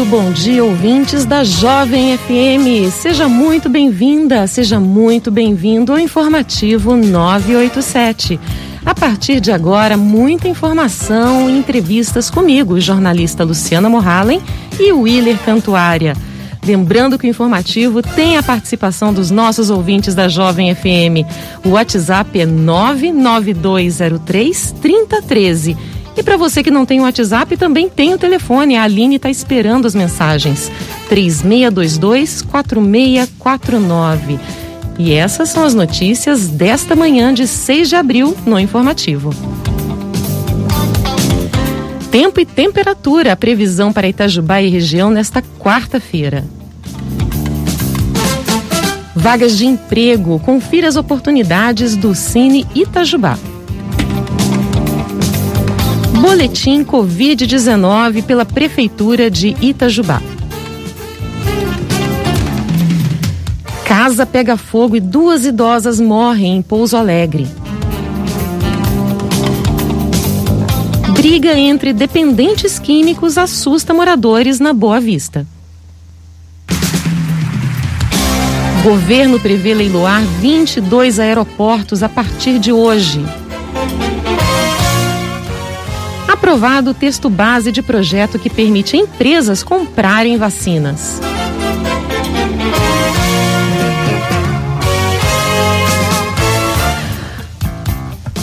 Muito bom dia, ouvintes da Jovem FM. Seja muito bem-vinda, seja muito bem-vindo ao informativo 987. A partir de agora, muita informação e entrevistas comigo, jornalista Luciana Morhalen e Willer Cantuária. Lembrando que o informativo tem a participação dos nossos ouvintes da Jovem FM. O WhatsApp é 99203 3013 e para você que não tem o WhatsApp, também tem o telefone. A Aline está esperando as mensagens. 3622-4649. E essas são as notícias desta manhã de 6 de abril no Informativo. Tempo e temperatura, a previsão para Itajubá e região nesta quarta-feira. Vagas de emprego, confira as oportunidades do Cine Itajubá. Boletim Covid-19 pela Prefeitura de Itajubá. Casa pega fogo e duas idosas morrem em Pouso Alegre. Briga entre dependentes químicos assusta moradores na Boa Vista. Governo prevê leiloar 22 aeroportos a partir de hoje aprovado o texto base de projeto que permite empresas comprarem vacinas.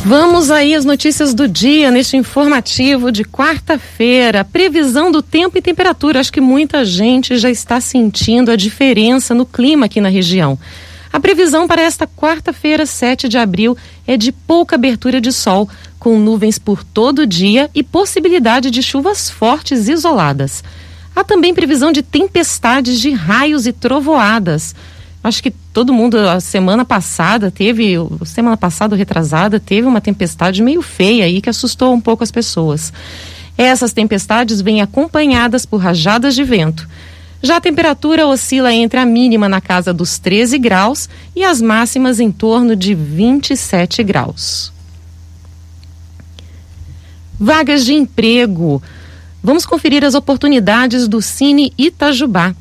Vamos aí às notícias do dia neste informativo de quarta-feira. Previsão do tempo e temperatura. Acho que muita gente já está sentindo a diferença no clima aqui na região. A previsão para esta quarta-feira, 7 de abril, é de pouca abertura de sol, com nuvens por todo o dia e possibilidade de chuvas fortes isoladas. Há também previsão de tempestades de raios e trovoadas. Acho que todo mundo, a semana passada, teve, semana passada retrasada, teve uma tempestade meio feia aí que assustou um pouco as pessoas. Essas tempestades vêm acompanhadas por rajadas de vento. Já a temperatura oscila entre a mínima na casa dos 13 graus e as máximas em torno de 27 graus. Vagas de emprego. Vamos conferir as oportunidades do Cine Itajubá.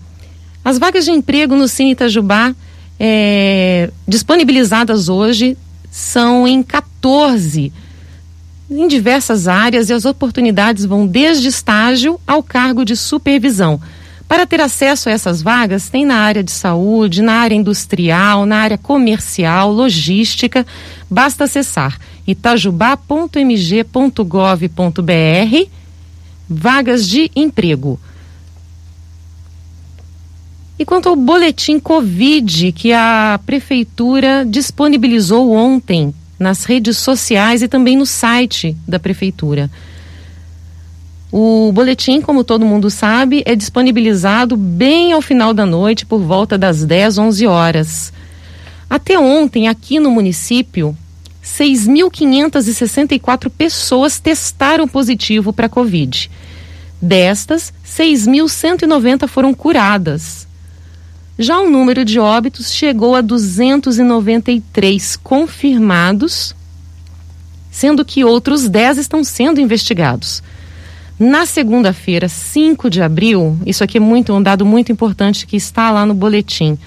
As vagas de emprego no Cine Itajubá é, disponibilizadas hoje são em 14 em diversas áreas e as oportunidades vão desde estágio ao cargo de supervisão. Para ter acesso a essas vagas, tem na área de saúde, na área industrial, na área comercial, logística. Basta acessar itajubá.mg.gov.br vagas de emprego. E quanto ao boletim Covid que a prefeitura disponibilizou ontem nas redes sociais e também no site da prefeitura. O boletim, como todo mundo sabe, é disponibilizado bem ao final da noite, por volta das 10, 11 horas. Até ontem, aqui no município, 6.564 pessoas testaram positivo para a Covid. Destas, 6.190 foram curadas. Já o número de óbitos chegou a 293 confirmados, sendo que outros 10 estão sendo investigados. Na segunda-feira, 5 de abril, isso aqui é muito um dado muito importante que está lá no boletim.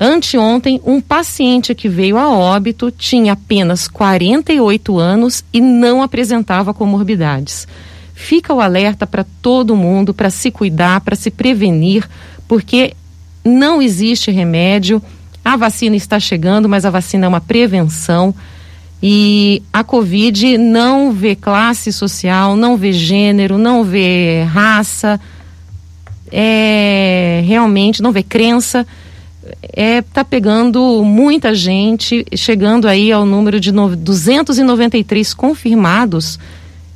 Anteontem, um paciente que veio a óbito tinha apenas 48 anos e não apresentava comorbidades. Fica o alerta para todo mundo para se cuidar, para se prevenir, porque não existe remédio. A vacina está chegando, mas a vacina é uma prevenção. E a Covid não vê classe social, não vê gênero, não vê raça, é, realmente não vê crença. É, tá pegando muita gente, chegando aí ao número de no, 293 confirmados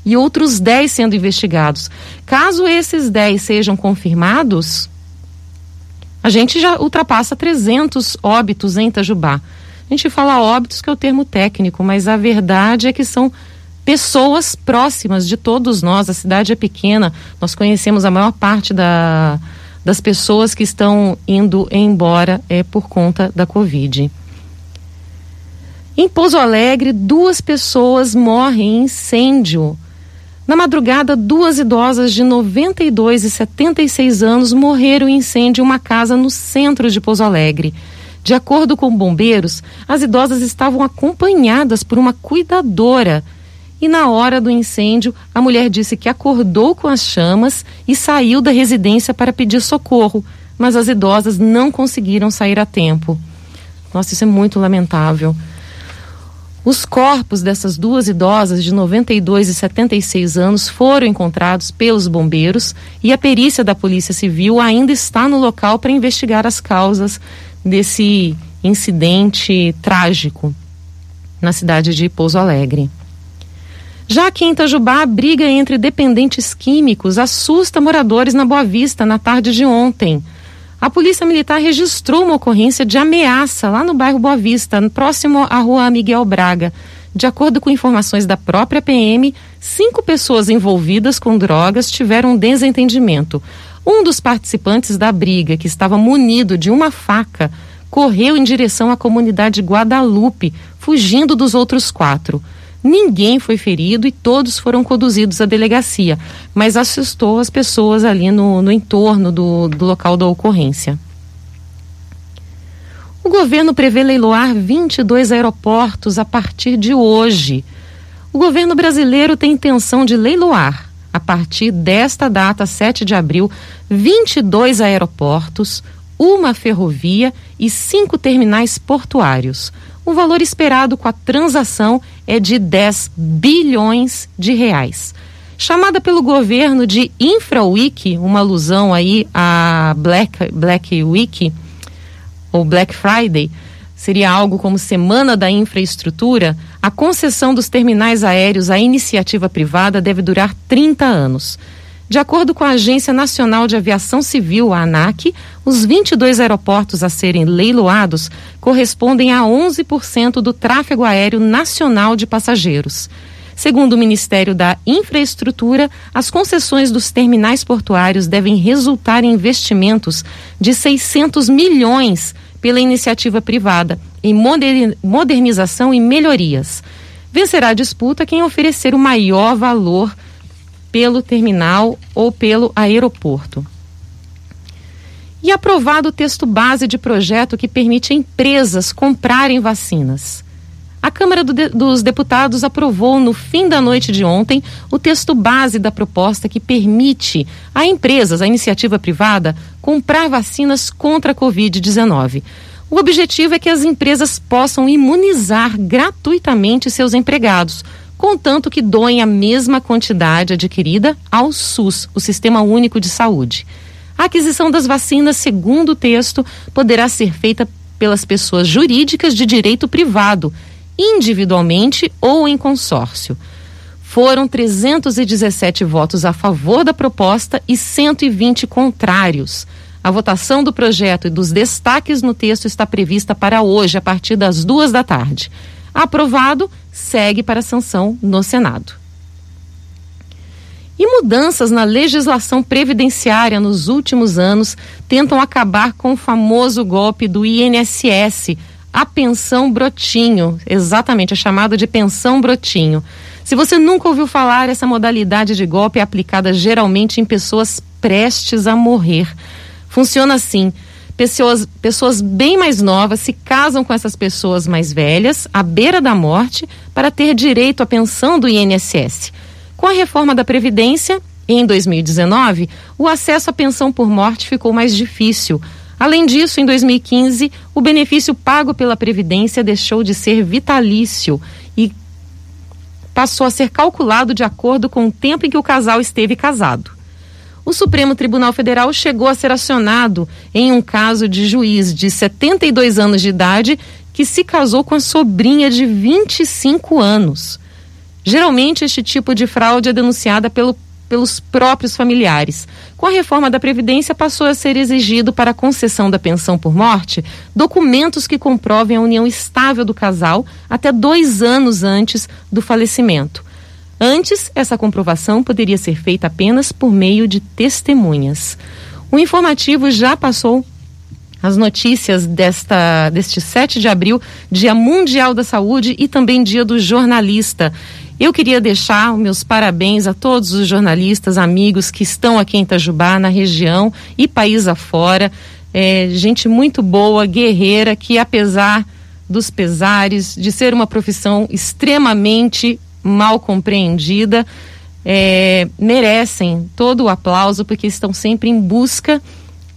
e outros 10 sendo investigados. Caso esses 10 sejam confirmados, a gente já ultrapassa 300 óbitos em Itajubá. A gente fala óbitos, que é o termo técnico, mas a verdade é que são pessoas próximas de todos nós. A cidade é pequena, nós conhecemos a maior parte da, das pessoas que estão indo embora é por conta da Covid. Em Pouso Alegre, duas pessoas morrem em incêndio Na madrugada, duas idosas de 92 e 76 anos morreram em incêndio em uma casa no centro de Pouso Alegre. De acordo com bombeiros, as idosas estavam acompanhadas por uma cuidadora. E na hora do incêndio, a mulher disse que acordou com as chamas e saiu da residência para pedir socorro, mas as idosas não conseguiram sair a tempo. Nossa, isso é muito lamentável. Os corpos dessas duas idosas de 92 e 76 anos foram encontrados pelos bombeiros e a perícia da Polícia Civil ainda está no local para investigar as causas desse incidente trágico na cidade de Pouso Alegre. Já aqui em Itajubá, a briga entre dependentes químicos assusta moradores na Boa Vista na tarde de ontem a Polícia Militar registrou uma ocorrência de ameaça lá no bairro Boa Vista, próximo à rua Miguel Braga. De acordo com informações da própria PM, cinco pessoas envolvidas com drogas tiveram um desentendimento. Um dos participantes da briga, que estava munido de uma faca, correu em direção à comunidade Guadalupe, fugindo dos outros quatro. Ninguém foi ferido e todos foram conduzidos à delegacia, mas assustou as pessoas ali no, no entorno do, do local da ocorrência. O governo prevê leiloar 22 aeroportos a partir de hoje. O governo brasileiro tem intenção de leiloar, a partir desta data, 7 de abril, 22 aeroportos, uma ferrovia e cinco terminais portuários. O valor esperado com a transação é de 10 bilhões de reais. Chamada pelo governo de InfraWeek, uma alusão aí a Black, Black Week ou Black Friday, seria algo como Semana da Infraestrutura, a concessão dos terminais aéreos à iniciativa privada deve durar 30 anos. De acordo com a Agência Nacional de Aviação Civil, a ANAC, os 22 aeroportos a serem leiloados correspondem a 11% do tráfego aéreo nacional de passageiros. Segundo o Ministério da Infraestrutura, as concessões dos terminais portuários devem resultar em investimentos de 600 milhões pela iniciativa privada em modernização e melhorias. Vencerá a disputa quem oferecer o maior valor pelo terminal ou pelo aeroporto. E aprovado o texto base de projeto que permite empresas comprarem vacinas. A Câmara do de, dos Deputados aprovou no fim da noite de ontem o texto base da proposta que permite a empresas, a iniciativa privada, comprar vacinas contra a Covid-19. O objetivo é que as empresas possam imunizar gratuitamente seus empregados, contanto que doem a mesma quantidade adquirida ao SUS, o Sistema Único de Saúde. A aquisição das vacinas, segundo o texto, poderá ser feita pelas pessoas jurídicas de direito privado, individualmente ou em consórcio. Foram 317 votos a favor da proposta e 120 contrários. A votação do projeto e dos destaques no texto está prevista para hoje, a partir das duas da tarde. Aprovado, segue para sanção no Senado. E mudanças na legislação previdenciária nos últimos anos tentam acabar com o famoso golpe do INSS, a pensão brotinho, exatamente, a chamada de pensão brotinho. Se você nunca ouviu falar, essa modalidade de golpe é aplicada geralmente em pessoas prestes a morrer. Funciona assim: pessoas, pessoas bem mais novas se casam com essas pessoas mais velhas, à beira da morte, para ter direito à pensão do INSS. Com a reforma da Previdência, em 2019, o acesso à pensão por morte ficou mais difícil. Além disso, em 2015, o benefício pago pela Previdência deixou de ser vitalício e passou a ser calculado de acordo com o tempo em que o casal esteve casado o Supremo Tribunal Federal chegou a ser acionado em um caso de juiz de 72 anos de idade que se casou com a sobrinha de 25 anos. Geralmente, este tipo de fraude é denunciada pelo, pelos próprios familiares. Com a reforma da Previdência, passou a ser exigido para a concessão da pensão por morte documentos que comprovem a união estável do casal até dois anos antes do falecimento. Antes, essa comprovação poderia ser feita apenas por meio de testemunhas. O informativo já passou as notícias desta, deste 7 de abril, Dia Mundial da Saúde e também Dia do Jornalista. Eu queria deixar meus parabéns a todos os jornalistas, amigos que estão aqui em Itajubá, na região e país afora. É, gente muito boa, guerreira, que apesar dos pesares, de ser uma profissão extremamente mal compreendida, é, merecem todo o aplauso porque estão sempre em busca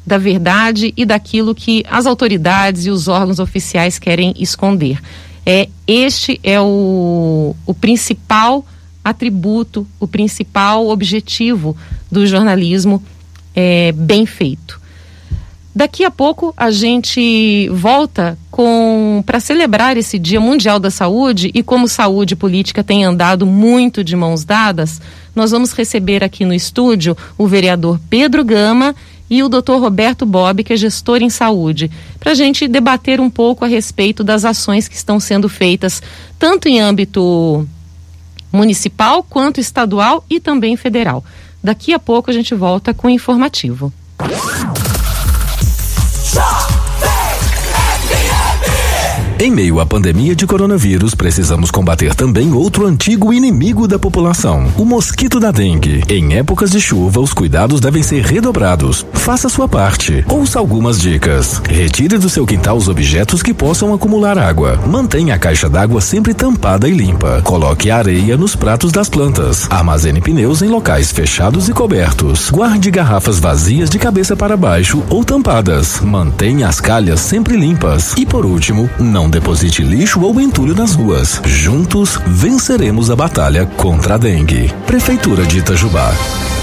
da verdade e daquilo que as autoridades e os órgãos oficiais querem esconder. É, este é o, o principal atributo, o principal objetivo do jornalismo é, bem feito. Daqui a pouco a gente volta com para celebrar esse Dia Mundial da Saúde e como saúde e política têm andado muito de mãos dadas, nós vamos receber aqui no estúdio o vereador Pedro Gama e o Dr. Roberto Bob, que é gestor em saúde, para a gente debater um pouco a respeito das ações que estão sendo feitas, tanto em âmbito municipal quanto estadual e também federal. Daqui a pouco a gente volta com o informativo. Shot! Em meio à pandemia de coronavírus, precisamos combater também outro antigo inimigo da população, o mosquito da dengue. Em épocas de chuva, os cuidados devem ser redobrados. Faça sua parte. Ouça algumas dicas. Retire do seu quintal os objetos que possam acumular água. Mantenha a caixa d'água sempre tampada e limpa. Coloque areia nos pratos das plantas. Armazene pneus em locais fechados e cobertos. Guarde garrafas vazias de cabeça para baixo ou tampadas. Mantenha as calhas sempre limpas. E por último, não deposite lixo ou entulho nas ruas. Juntos, venceremos a batalha contra a dengue. Prefeitura de Itajubá.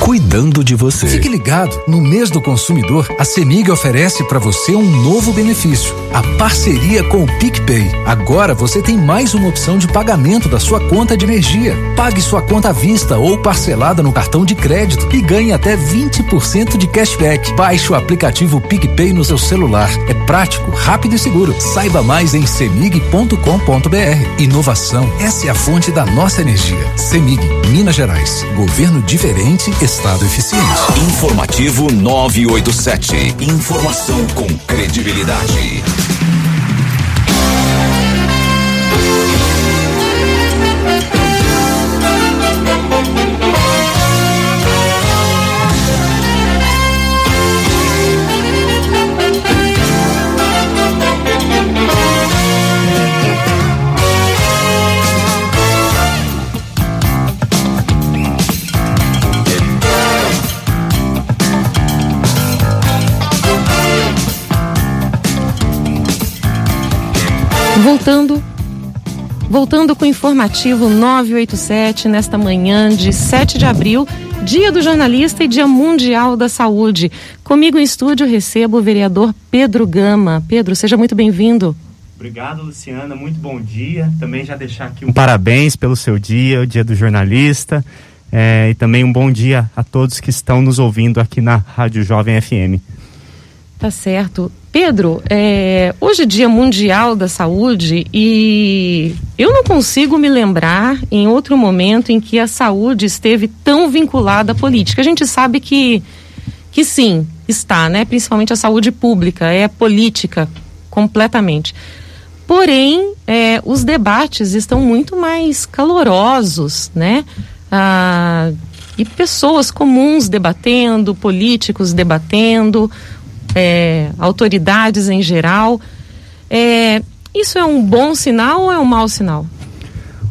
Cuidando de você. Fique ligado, no mês do consumidor, a Semig oferece para você um novo benefício: a parceria com o PicPay. Agora você tem mais uma opção de pagamento da sua conta de energia. Pague sua conta à vista ou parcelada no cartão de crédito e ganhe até 20% de cashback. Baixe o aplicativo PicPay no seu celular. É prático, rápido e seguro. Saiba mais em semig.com.br. Inovação, essa é a fonte da nossa energia. Semig, Minas Gerais. Governo diferente, Estado eficiente. Informativo 987. Informação com credibilidade. Voltando, voltando com o informativo 987 nesta manhã de 7 de abril, Dia do Jornalista e Dia Mundial da Saúde. Comigo em estúdio recebo o vereador Pedro Gama. Pedro, seja muito bem-vindo. Obrigado, Luciana. Muito bom dia. Também já deixar aqui um parabéns pelo seu dia, o Dia do Jornalista. É, e também um bom dia a todos que estão nos ouvindo aqui na Rádio Jovem FM. Tá certo. Pedro, é, hoje é Dia Mundial da Saúde e eu não consigo me lembrar em outro momento em que a saúde esteve tão vinculada à política. A gente sabe que, que sim, está, né? Principalmente a saúde pública, é política completamente. Porém, é, os debates estão muito mais calorosos, né? Ah, e pessoas comuns debatendo, políticos debatendo é, autoridades em geral. É, isso é um bom sinal ou é um mau sinal?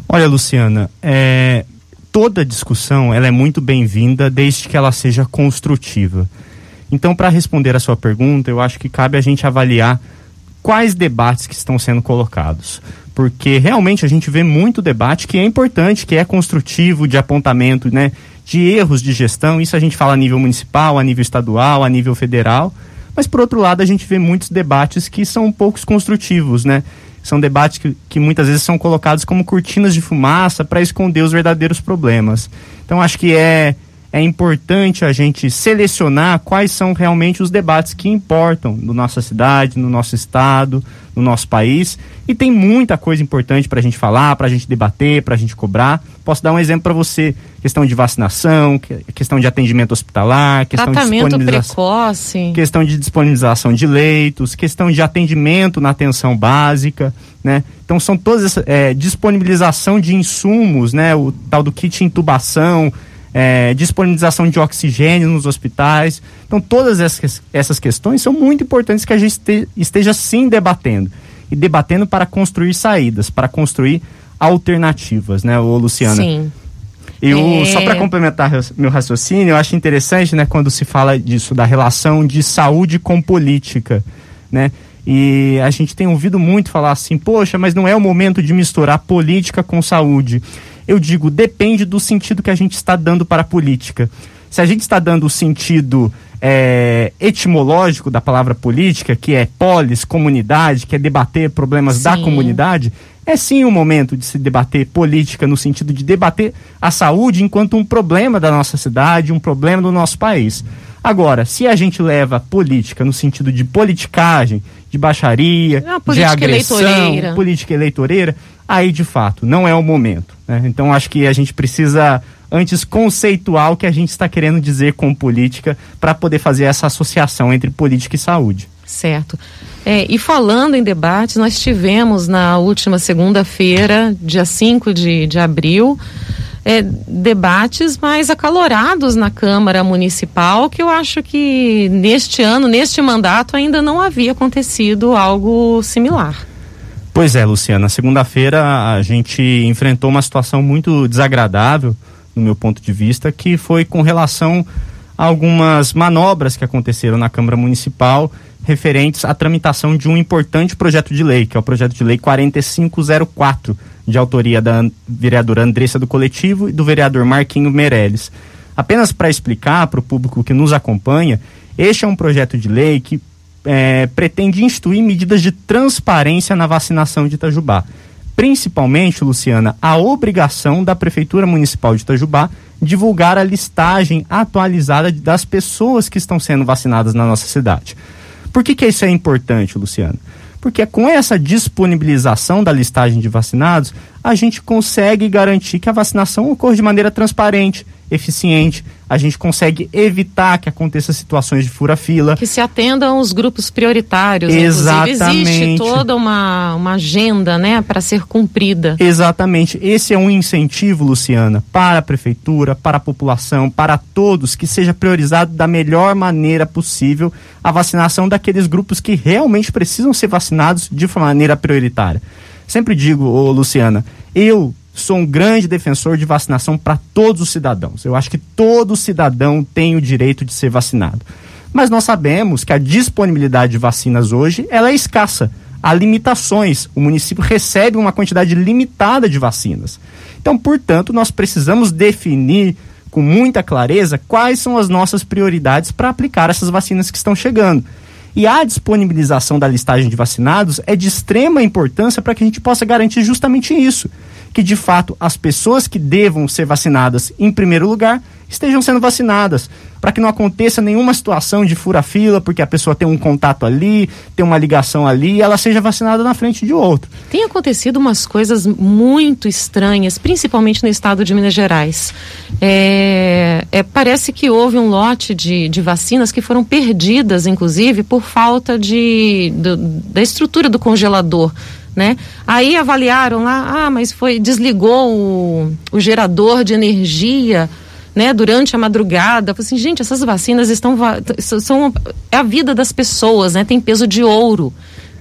Olha, Luciana, é, toda discussão ela é muito bem-vinda desde que ela seja construtiva. Então, para responder a sua pergunta, eu acho que cabe a gente avaliar quais debates que estão sendo colocados. Porque realmente a gente vê muito debate que é importante, que é construtivo, de apontamento, né, de erros de gestão. Isso a gente fala a nível municipal, a nível estadual, a nível federal. Mas, por outro lado, a gente vê muitos debates que são poucos construtivos, né? São debates que, que muitas vezes são colocados como cortinas de fumaça para esconder os verdadeiros problemas. Então, acho que é, é importante a gente selecionar quais são realmente os debates que importam na nossa cidade, no nosso estado, no nosso país. E tem muita coisa importante para a gente falar, para a gente debater, para a gente cobrar. Posso dar um exemplo para você: questão de vacinação, questão de atendimento hospitalar, questão Tratamento de disponibilização, precoce. questão de disponibilização de leitos, questão de atendimento na atenção básica, né? Então são todas essas é, disponibilização de insumos, né? O tal do kit intubação é, disponibilização de oxigênio nos hospitais. Então, todas essas, essas questões são muito importantes que a gente este, esteja sim debatendo. E debatendo para construir saídas, para construir alternativas, né, ô Luciana? Sim. Eu, é... só para complementar meu raciocínio, eu acho interessante, né, quando se fala disso, da relação de saúde com política, né? E a gente tem ouvido muito falar assim, poxa, mas não é o momento de misturar política com saúde. Eu digo, depende do sentido que a gente está dando para a política. Se a gente está dando o sentido é, etimológico da palavra política, que é polis, comunidade, que é debater problemas sim. da comunidade, é sim o momento de se debater política no sentido de debater a saúde enquanto um problema da nossa cidade, um problema do nosso país. Agora, se a gente leva política no sentido de politicagem, de baixaria, é de agressão, eleitoreira. política eleitoreira, aí de fato não é o momento. Né? Então acho que a gente precisa antes conceituar o que a gente está querendo dizer com política para poder fazer essa associação entre política e saúde. Certo. É, e falando em debates, nós tivemos na última segunda-feira, dia 5 de, de abril, é, debates mais acalorados na Câmara Municipal, que eu acho que neste ano, neste mandato, ainda não havia acontecido algo similar. Pois é, Luciana. Segunda-feira a gente enfrentou uma situação muito desagradável, no meu ponto de vista, que foi com relação a algumas manobras que aconteceram na Câmara Municipal referentes à tramitação de um importante projeto de lei, que é o projeto de lei 4504, de autoria da vereadora Andressa do Coletivo e do vereador Marquinho Meirelles. Apenas para explicar para o público que nos acompanha, este é um projeto de lei que é, pretende instituir medidas de transparência na vacinação de Itajubá. Principalmente, Luciana, a obrigação da Prefeitura Municipal de Itajubá divulgar a listagem atualizada das pessoas que estão sendo vacinadas na nossa cidade. Por que, que isso é importante, Luciana? Porque com essa disponibilização da listagem de vacinados, a gente consegue garantir que a vacinação ocorra de maneira transparente, eficiente, a gente consegue evitar que aconteça situações de fura-fila. Que se atendam os grupos prioritários. Exatamente. Inclusive, existe toda uma, uma agenda né, para ser cumprida. Exatamente. Esse é um incentivo, Luciana, para a prefeitura, para a população, para todos, que seja priorizado da melhor maneira possível a vacinação daqueles grupos que realmente precisam ser vacinados de maneira prioritária. Sempre digo, ô, Luciana, eu sou um grande defensor de vacinação para todos os cidadãos. Eu acho que todo cidadão tem o direito de ser vacinado. Mas nós sabemos que a disponibilidade de vacinas hoje ela é escassa. Há limitações. O município recebe uma quantidade limitada de vacinas. Então, portanto, nós precisamos definir com muita clareza quais são as nossas prioridades para aplicar essas vacinas que estão chegando. E a disponibilização da listagem de vacinados é de extrema importância para que a gente possa garantir justamente isso que de fato as pessoas que devam ser vacinadas em primeiro lugar estejam sendo vacinadas, para que não aconteça nenhuma situação de fura-fila, porque a pessoa tem um contato ali, tem uma ligação ali, e ela seja vacinada na frente de outro. Tem acontecido umas coisas muito estranhas, principalmente no estado de Minas Gerais. É, é, parece que houve um lote de, de vacinas que foram perdidas, inclusive, por falta de, do, da estrutura do congelador né? Aí avaliaram lá, ah, mas foi desligou o, o gerador de energia, né? Durante a madrugada, falei assim, gente, essas vacinas estão são é a vida das pessoas, né? Tem peso de ouro,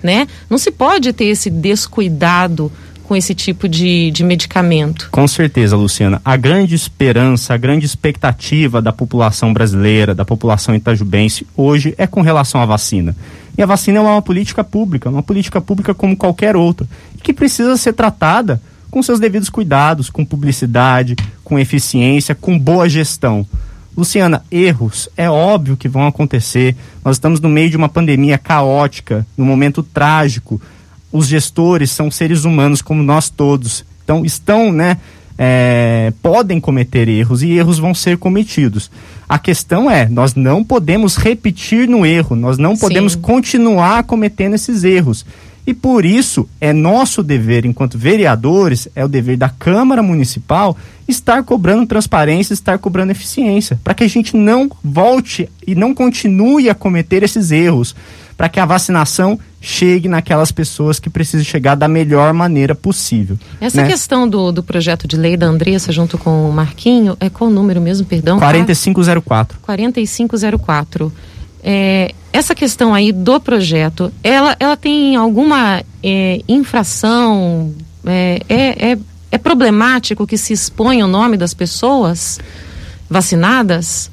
né? Não se pode ter esse descuidado com esse tipo de, de medicamento. Com certeza, Luciana. A grande esperança, a grande expectativa da população brasileira, da população itajubense, hoje é com relação à vacina. E a vacina é uma política pública, uma política pública como qualquer outra, que precisa ser tratada com seus devidos cuidados, com publicidade, com eficiência, com boa gestão. Luciana, erros é óbvio que vão acontecer. Nós estamos no meio de uma pandemia caótica, num momento trágico. Os gestores são seres humanos como nós todos. Então estão, né, é, podem cometer erros e erros vão ser cometidos. A questão é, nós não podemos repetir no erro, nós não podemos Sim. continuar cometendo esses erros. E por isso é nosso dever, enquanto vereadores, é o dever da Câmara Municipal estar cobrando transparência, estar cobrando eficiência, para que a gente não volte e não continue a cometer esses erros, para que a vacinação chegue naquelas pessoas que precisam chegar da melhor maneira possível. Essa né? questão do, do projeto de lei da Andressa junto com o Marquinho, é qual o número mesmo, perdão? 4504. 4504. É, essa questão aí do projeto, ela, ela tem alguma é, infração? É, é, é, é problemático que se exponha o nome das pessoas vacinadas?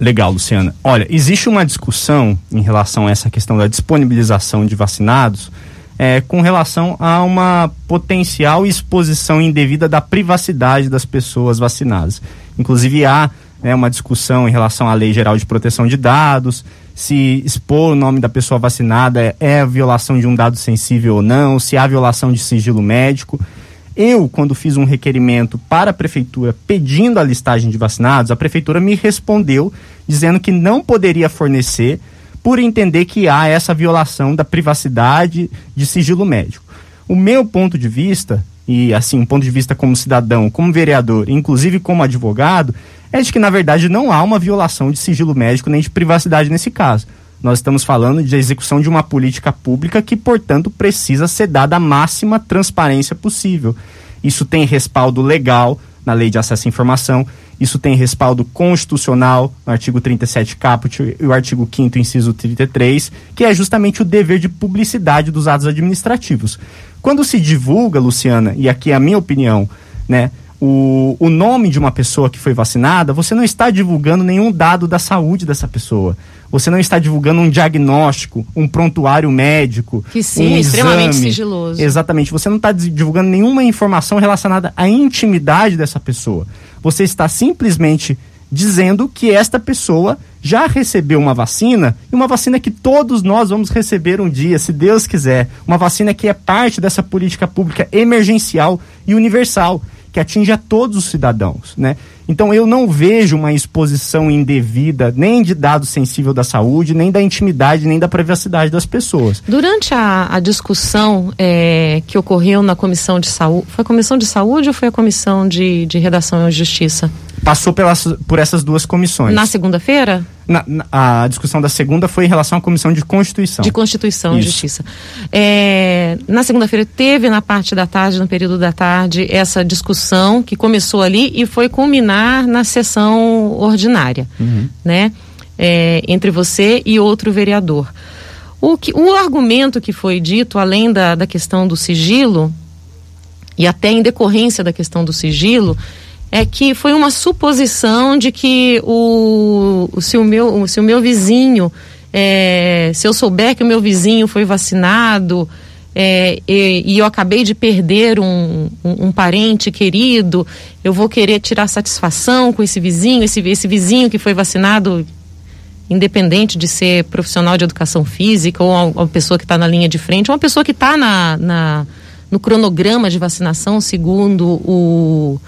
Legal, Luciana. Olha, existe uma discussão em relação a essa questão da disponibilização de vacinados é, com relação a uma potencial exposição indevida da privacidade das pessoas vacinadas. Inclusive, há né, uma discussão em relação à Lei Geral de Proteção de Dados, se expor o nome da pessoa vacinada é, é violação de um dado sensível ou não, se há violação de sigilo médico. Eu, quando fiz um requerimento para a prefeitura pedindo a listagem de vacinados, a prefeitura me respondeu dizendo que não poderia fornecer por entender que há essa violação da privacidade de sigilo médico. O meu ponto de vista, e assim, um ponto de vista como cidadão, como vereador, inclusive como advogado, é de que na verdade não há uma violação de sigilo médico nem de privacidade nesse caso. Nós estamos falando de execução de uma política pública que, portanto, precisa ser dada a máxima transparência possível. Isso tem respaldo legal na Lei de Acesso à Informação, isso tem respaldo constitucional no artigo 37 caput e o artigo 5 inciso 33, que é justamente o dever de publicidade dos atos administrativos. Quando se divulga, Luciana, e aqui é a minha opinião, né, o, o nome de uma pessoa que foi vacinada, você não está divulgando nenhum dado da saúde dessa pessoa. Você não está divulgando um diagnóstico, um prontuário médico. Que sim, um é extremamente exame. sigiloso. Exatamente. Você não está divulgando nenhuma informação relacionada à intimidade dessa pessoa. Você está simplesmente dizendo que esta pessoa já recebeu uma vacina e uma vacina que todos nós vamos receber um dia, se Deus quiser. Uma vacina que é parte dessa política pública emergencial e universal que atinge a todos os cidadãos, né? Então eu não vejo uma exposição indevida nem de dado sensível da saúde, nem da intimidade, nem da privacidade das pessoas. Durante a, a discussão é, que ocorreu na comissão de saúde, foi a comissão de saúde ou foi a comissão de, de redação e justiça? Passou pelas, por essas duas comissões. Na segunda-feira? A discussão da segunda foi em relação à comissão de Constituição. De Constituição e Justiça. É, na segunda-feira teve na parte da tarde, no período da tarde, essa discussão que começou ali e foi culminar na sessão ordinária, uhum. né? É, entre você e outro vereador. O, que, o argumento que foi dito, além da, da questão do sigilo, e até em decorrência da questão do sigilo, é que foi uma suposição de que o, se, o meu, se o meu vizinho, é, se eu souber que o meu vizinho foi vacinado é, e, e, eu acabei de perder um, um, um, parente querido, eu vou querer tirar satisfação com esse vizinho, esse, esse vizinho que foi vacinado, independente de ser profissional de educação física ou uma, uma pessoa que está na linha de frente, uma pessoa que está na, na, no cronograma de vacinação, segundo o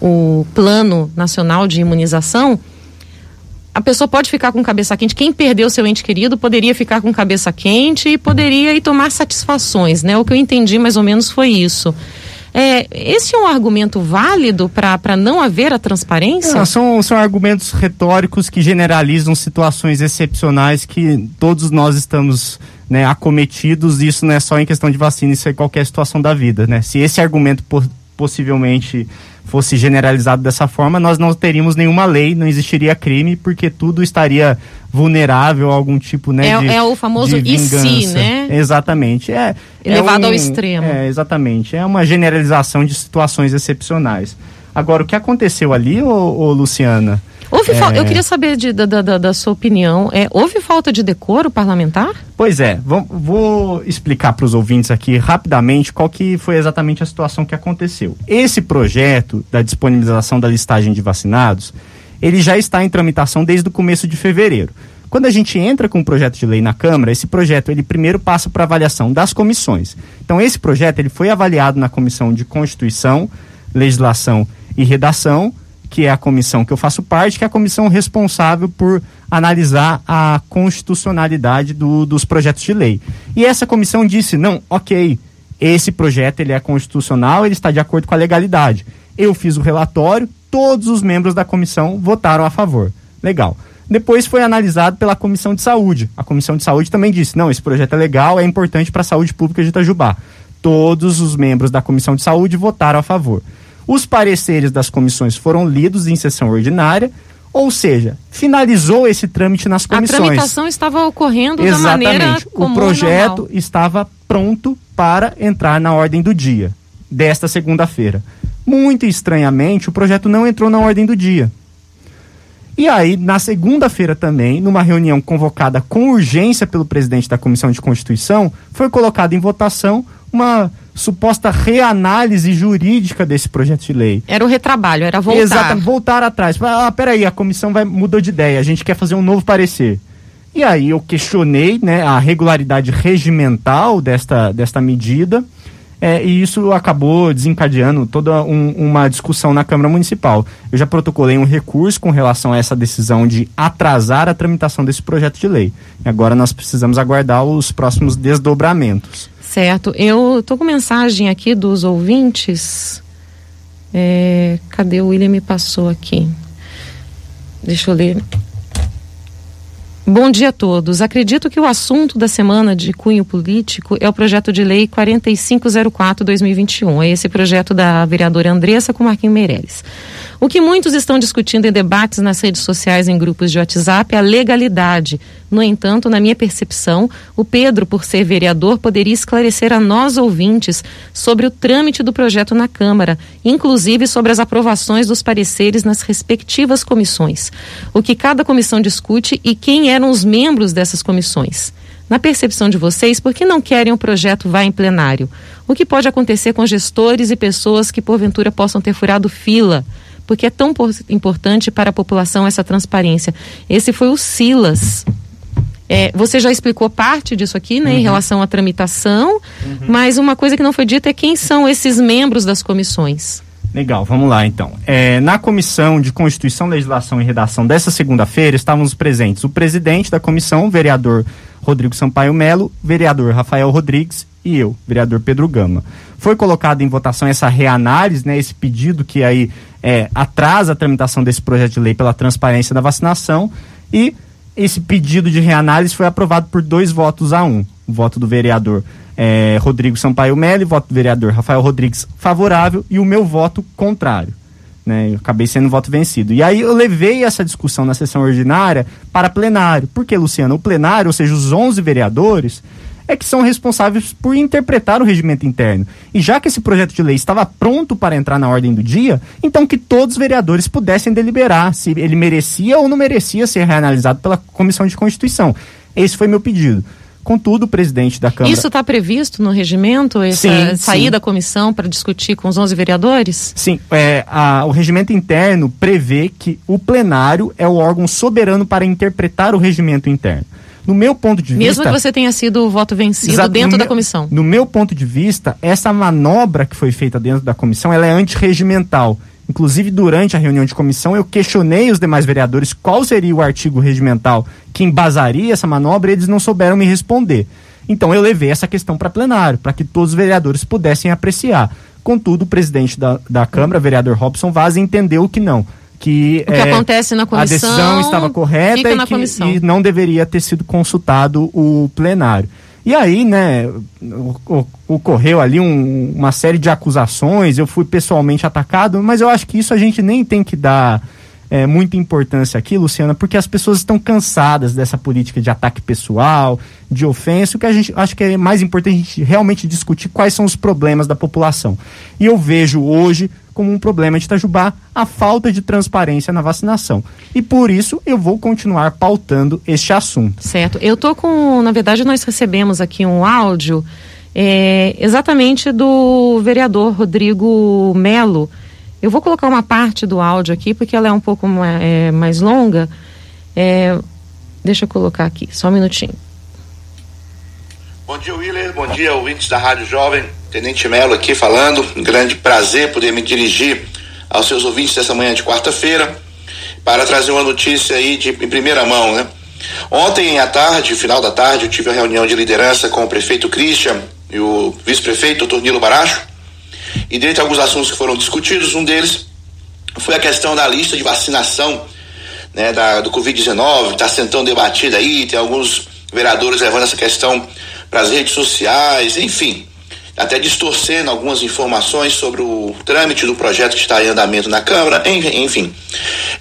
o Plano Nacional de Imunização, a pessoa pode ficar com cabeça quente. Quem perdeu seu ente querido poderia ficar com cabeça quente e poderia ir tomar satisfações, né? O que eu entendi mais ou menos foi isso. É, esse é um argumento válido para não haver a transparência? Não, são, são argumentos retóricos que generalizam situações excepcionais que todos nós estamos né, acometidos. Isso não é só em questão de vacina, isso é qualquer situação da vida. Né? Se esse argumento possivelmente fosse generalizado dessa forma, nós não teríamos nenhuma lei, não existiria crime, porque tudo estaria vulnerável a algum tipo, né? É, de, é o famoso e si, né? Exatamente. É, Elevado é um, ao extremo. É, exatamente. É uma generalização de situações excepcionais. Agora, o que aconteceu ali, ô, ô Luciana? Houve é... Eu queria saber de, da, da, da, sua opinião. É, houve falta de decoro parlamentar? Pois é, vou, vou explicar para os ouvintes aqui rapidamente qual que foi exatamente a situação que aconteceu. Esse projeto da disponibilização da listagem de vacinados, ele já está em tramitação desde o começo de fevereiro. Quando a gente entra com um projeto de lei na Câmara, esse projeto ele primeiro passa para avaliação das comissões. Então esse projeto ele foi avaliado na Comissão de Constituição, Legislação e Redação, que é a comissão que eu faço parte, que é a comissão responsável por analisar a constitucionalidade do, dos projetos de lei. E essa comissão disse: não, ok, esse projeto ele é constitucional, ele está de acordo com a legalidade. Eu fiz o relatório, todos os membros da comissão votaram a favor. Legal. Depois foi analisado pela Comissão de Saúde. A Comissão de Saúde também disse: não, esse projeto é legal, é importante para a saúde pública de Itajubá. Todos os membros da Comissão de Saúde votaram a favor. Os pareceres das comissões foram lidos em sessão ordinária, ou seja, finalizou esse trâmite nas comissões. A tramitação estava ocorrendo Exatamente. da maneira comum, O projeto normal. estava pronto para entrar na ordem do dia desta segunda-feira. Muito estranhamente, o projeto não entrou na ordem do dia. E aí, na segunda-feira também, numa reunião convocada com urgência pelo presidente da Comissão de Constituição, foi colocada em votação uma suposta reanálise jurídica desse projeto de lei. Era o retrabalho, era voltar. Exato, voltar atrás. Ah, peraí, a comissão vai, mudou de ideia, a gente quer fazer um novo parecer. E aí eu questionei né, a regularidade regimental desta, desta medida é, e isso acabou desencadeando toda um, uma discussão na Câmara Municipal. Eu já protocolei um recurso com relação a essa decisão de atrasar a tramitação desse projeto de lei. E agora nós precisamos aguardar os próximos desdobramentos. Certo. Eu estou com mensagem aqui dos ouvintes. É, cadê o William? Me passou aqui. Deixa eu ler. Bom dia a todos. Acredito que o assunto da semana de cunho político é o projeto de lei 4504-2021. É esse projeto da vereadora Andressa com Marquinhos Meirelles. O que muitos estão discutindo em debates nas redes sociais em grupos de WhatsApp é a legalidade. No entanto, na minha percepção, o Pedro, por ser vereador, poderia esclarecer a nós ouvintes sobre o trâmite do projeto na Câmara, inclusive sobre as aprovações dos pareceres nas respectivas comissões. O que cada comissão discute e quem eram os membros dessas comissões. Na percepção de vocês, por que não querem o projeto vá em plenário? O que pode acontecer com gestores e pessoas que porventura possam ter furado fila? Porque é tão importante para a população essa transparência. Esse foi o Silas. É, você já explicou parte disso aqui, né, uhum. em relação à tramitação, uhum. mas uma coisa que não foi dita é quem são esses membros das comissões. Legal, vamos lá então. É, na comissão de Constituição, Legislação e Redação dessa segunda-feira, estávamos presentes o presidente da comissão, o vereador Rodrigo Sampaio Melo, vereador Rafael Rodrigues e eu, vereador Pedro Gama. Foi colocado em votação essa reanálise, né, esse pedido que aí é, atrasa a tramitação desse projeto de lei pela transparência da vacinação e esse pedido de reanálise foi aprovado por dois votos a um. O voto do vereador é, Rodrigo Sampaio Melo, voto do vereador Rafael Rodrigues favorável e o meu voto contrário. Né, eu acabei sendo voto vencido. E aí eu levei essa discussão na sessão ordinária para plenário. Por que, Luciano? O plenário, ou seja, os 11 vereadores, é que são responsáveis por interpretar o regimento interno. E já que esse projeto de lei estava pronto para entrar na ordem do dia, então que todos os vereadores pudessem deliberar se ele merecia ou não merecia ser reanalisado pela Comissão de Constituição. Esse foi meu pedido. Contudo, o presidente da Câmara. Isso está previsto no regimento? Essa sim, sair sim. da comissão para discutir com os 11 vereadores? Sim. É, a, o regimento interno prevê que o plenário é o órgão soberano para interpretar o regimento interno. No meu ponto de Mesmo vista. Mesmo que você tenha sido o voto vencido exato, dentro da meu, comissão. No meu ponto de vista, essa manobra que foi feita dentro da comissão ela é antirregimental. Inclusive, durante a reunião de comissão, eu questionei os demais vereadores qual seria o artigo regimental que embasaria essa manobra e eles não souberam me responder. Então, eu levei essa questão para plenário, para que todos os vereadores pudessem apreciar. Contudo, o presidente da, da Câmara, vereador Robson Vaz, entendeu que não que, o que é, acontece na comissão, a decisão estava correta e, que, e não deveria ter sido consultado o plenário. E aí, né, ocorreu ali um, uma série de acusações, eu fui pessoalmente atacado, mas eu acho que isso a gente nem tem que dar é, muita importância aqui, Luciana, porque as pessoas estão cansadas dessa política de ataque pessoal, de ofensa. O que a gente acho que é mais importante a gente realmente discutir quais são os problemas da população. E eu vejo hoje como um problema de Itajubá a falta de transparência na vacinação. E por isso eu vou continuar pautando este assunto. Certo. Eu tô com, na verdade, nós recebemos aqui um áudio é, exatamente do vereador Rodrigo Melo eu vou colocar uma parte do áudio aqui, porque ela é um pouco é, mais longa. É, deixa eu colocar aqui, só um minutinho. Bom dia, Willer. Bom dia, ouvintes da Rádio Jovem. Tenente Melo aqui falando. Um grande prazer poder me dirigir aos seus ouvintes dessa manhã de quarta-feira para trazer uma notícia aí de em primeira mão, né? Ontem à tarde, final da tarde, eu tive a reunião de liderança com o prefeito Christian e o vice-prefeito, Dr. Nilo Baracho. E dentre alguns assuntos que foram discutidos, um deles foi a questão da lista de vacinação né, da, do Covid-19, está sendo debatida aí, tem alguns vereadores levando essa questão para as redes sociais, enfim, até distorcendo algumas informações sobre o trâmite do projeto que está em andamento na Câmara, enfim.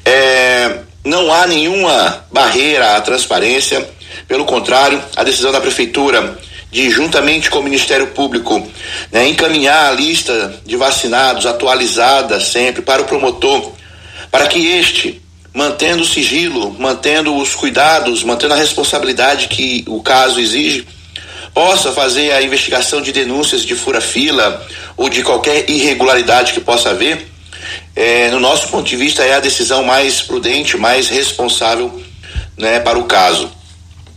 É, não há nenhuma barreira à transparência, pelo contrário, a decisão da Prefeitura de, juntamente com o Ministério Público, né, encaminhar a lista de vacinados atualizada sempre para o promotor, para que este, mantendo o sigilo, mantendo os cuidados, mantendo a responsabilidade que o caso exige, possa fazer a investigação de denúncias de fura-fila ou de qualquer irregularidade que possa haver. É, no nosso ponto de vista, é a decisão mais prudente, mais responsável né, para o caso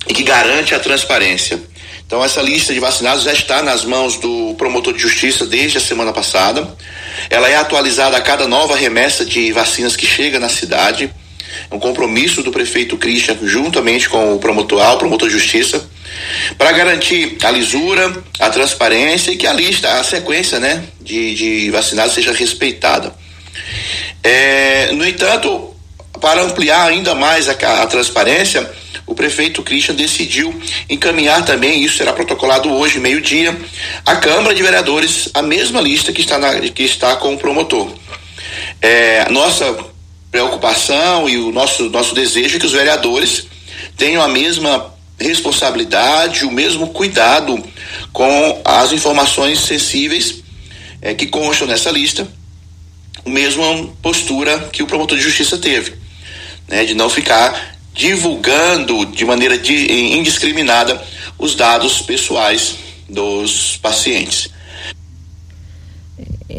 e que garante a transparência. Então, essa lista de vacinados já está nas mãos do promotor de justiça desde a semana passada. Ela é atualizada a cada nova remessa de vacinas que chega na cidade. É um compromisso do prefeito Christian, juntamente com o promotor, o promotor de justiça, para garantir a lisura, a transparência e que a lista, a sequência né, de, de vacinados seja respeitada. É, no entanto, para ampliar ainda mais a, a transparência, o prefeito Christian decidiu encaminhar também, isso será protocolado hoje, meio-dia, à Câmara de Vereadores, a mesma lista que está, na, que está com o promotor. É, nossa preocupação e o nosso, nosso desejo é que os vereadores tenham a mesma responsabilidade, o mesmo cuidado com as informações sensíveis é, que constam nessa lista, a mesma postura que o promotor de justiça teve, né, de não ficar divulgando de maneira de, indiscriminada os dados pessoais dos pacientes.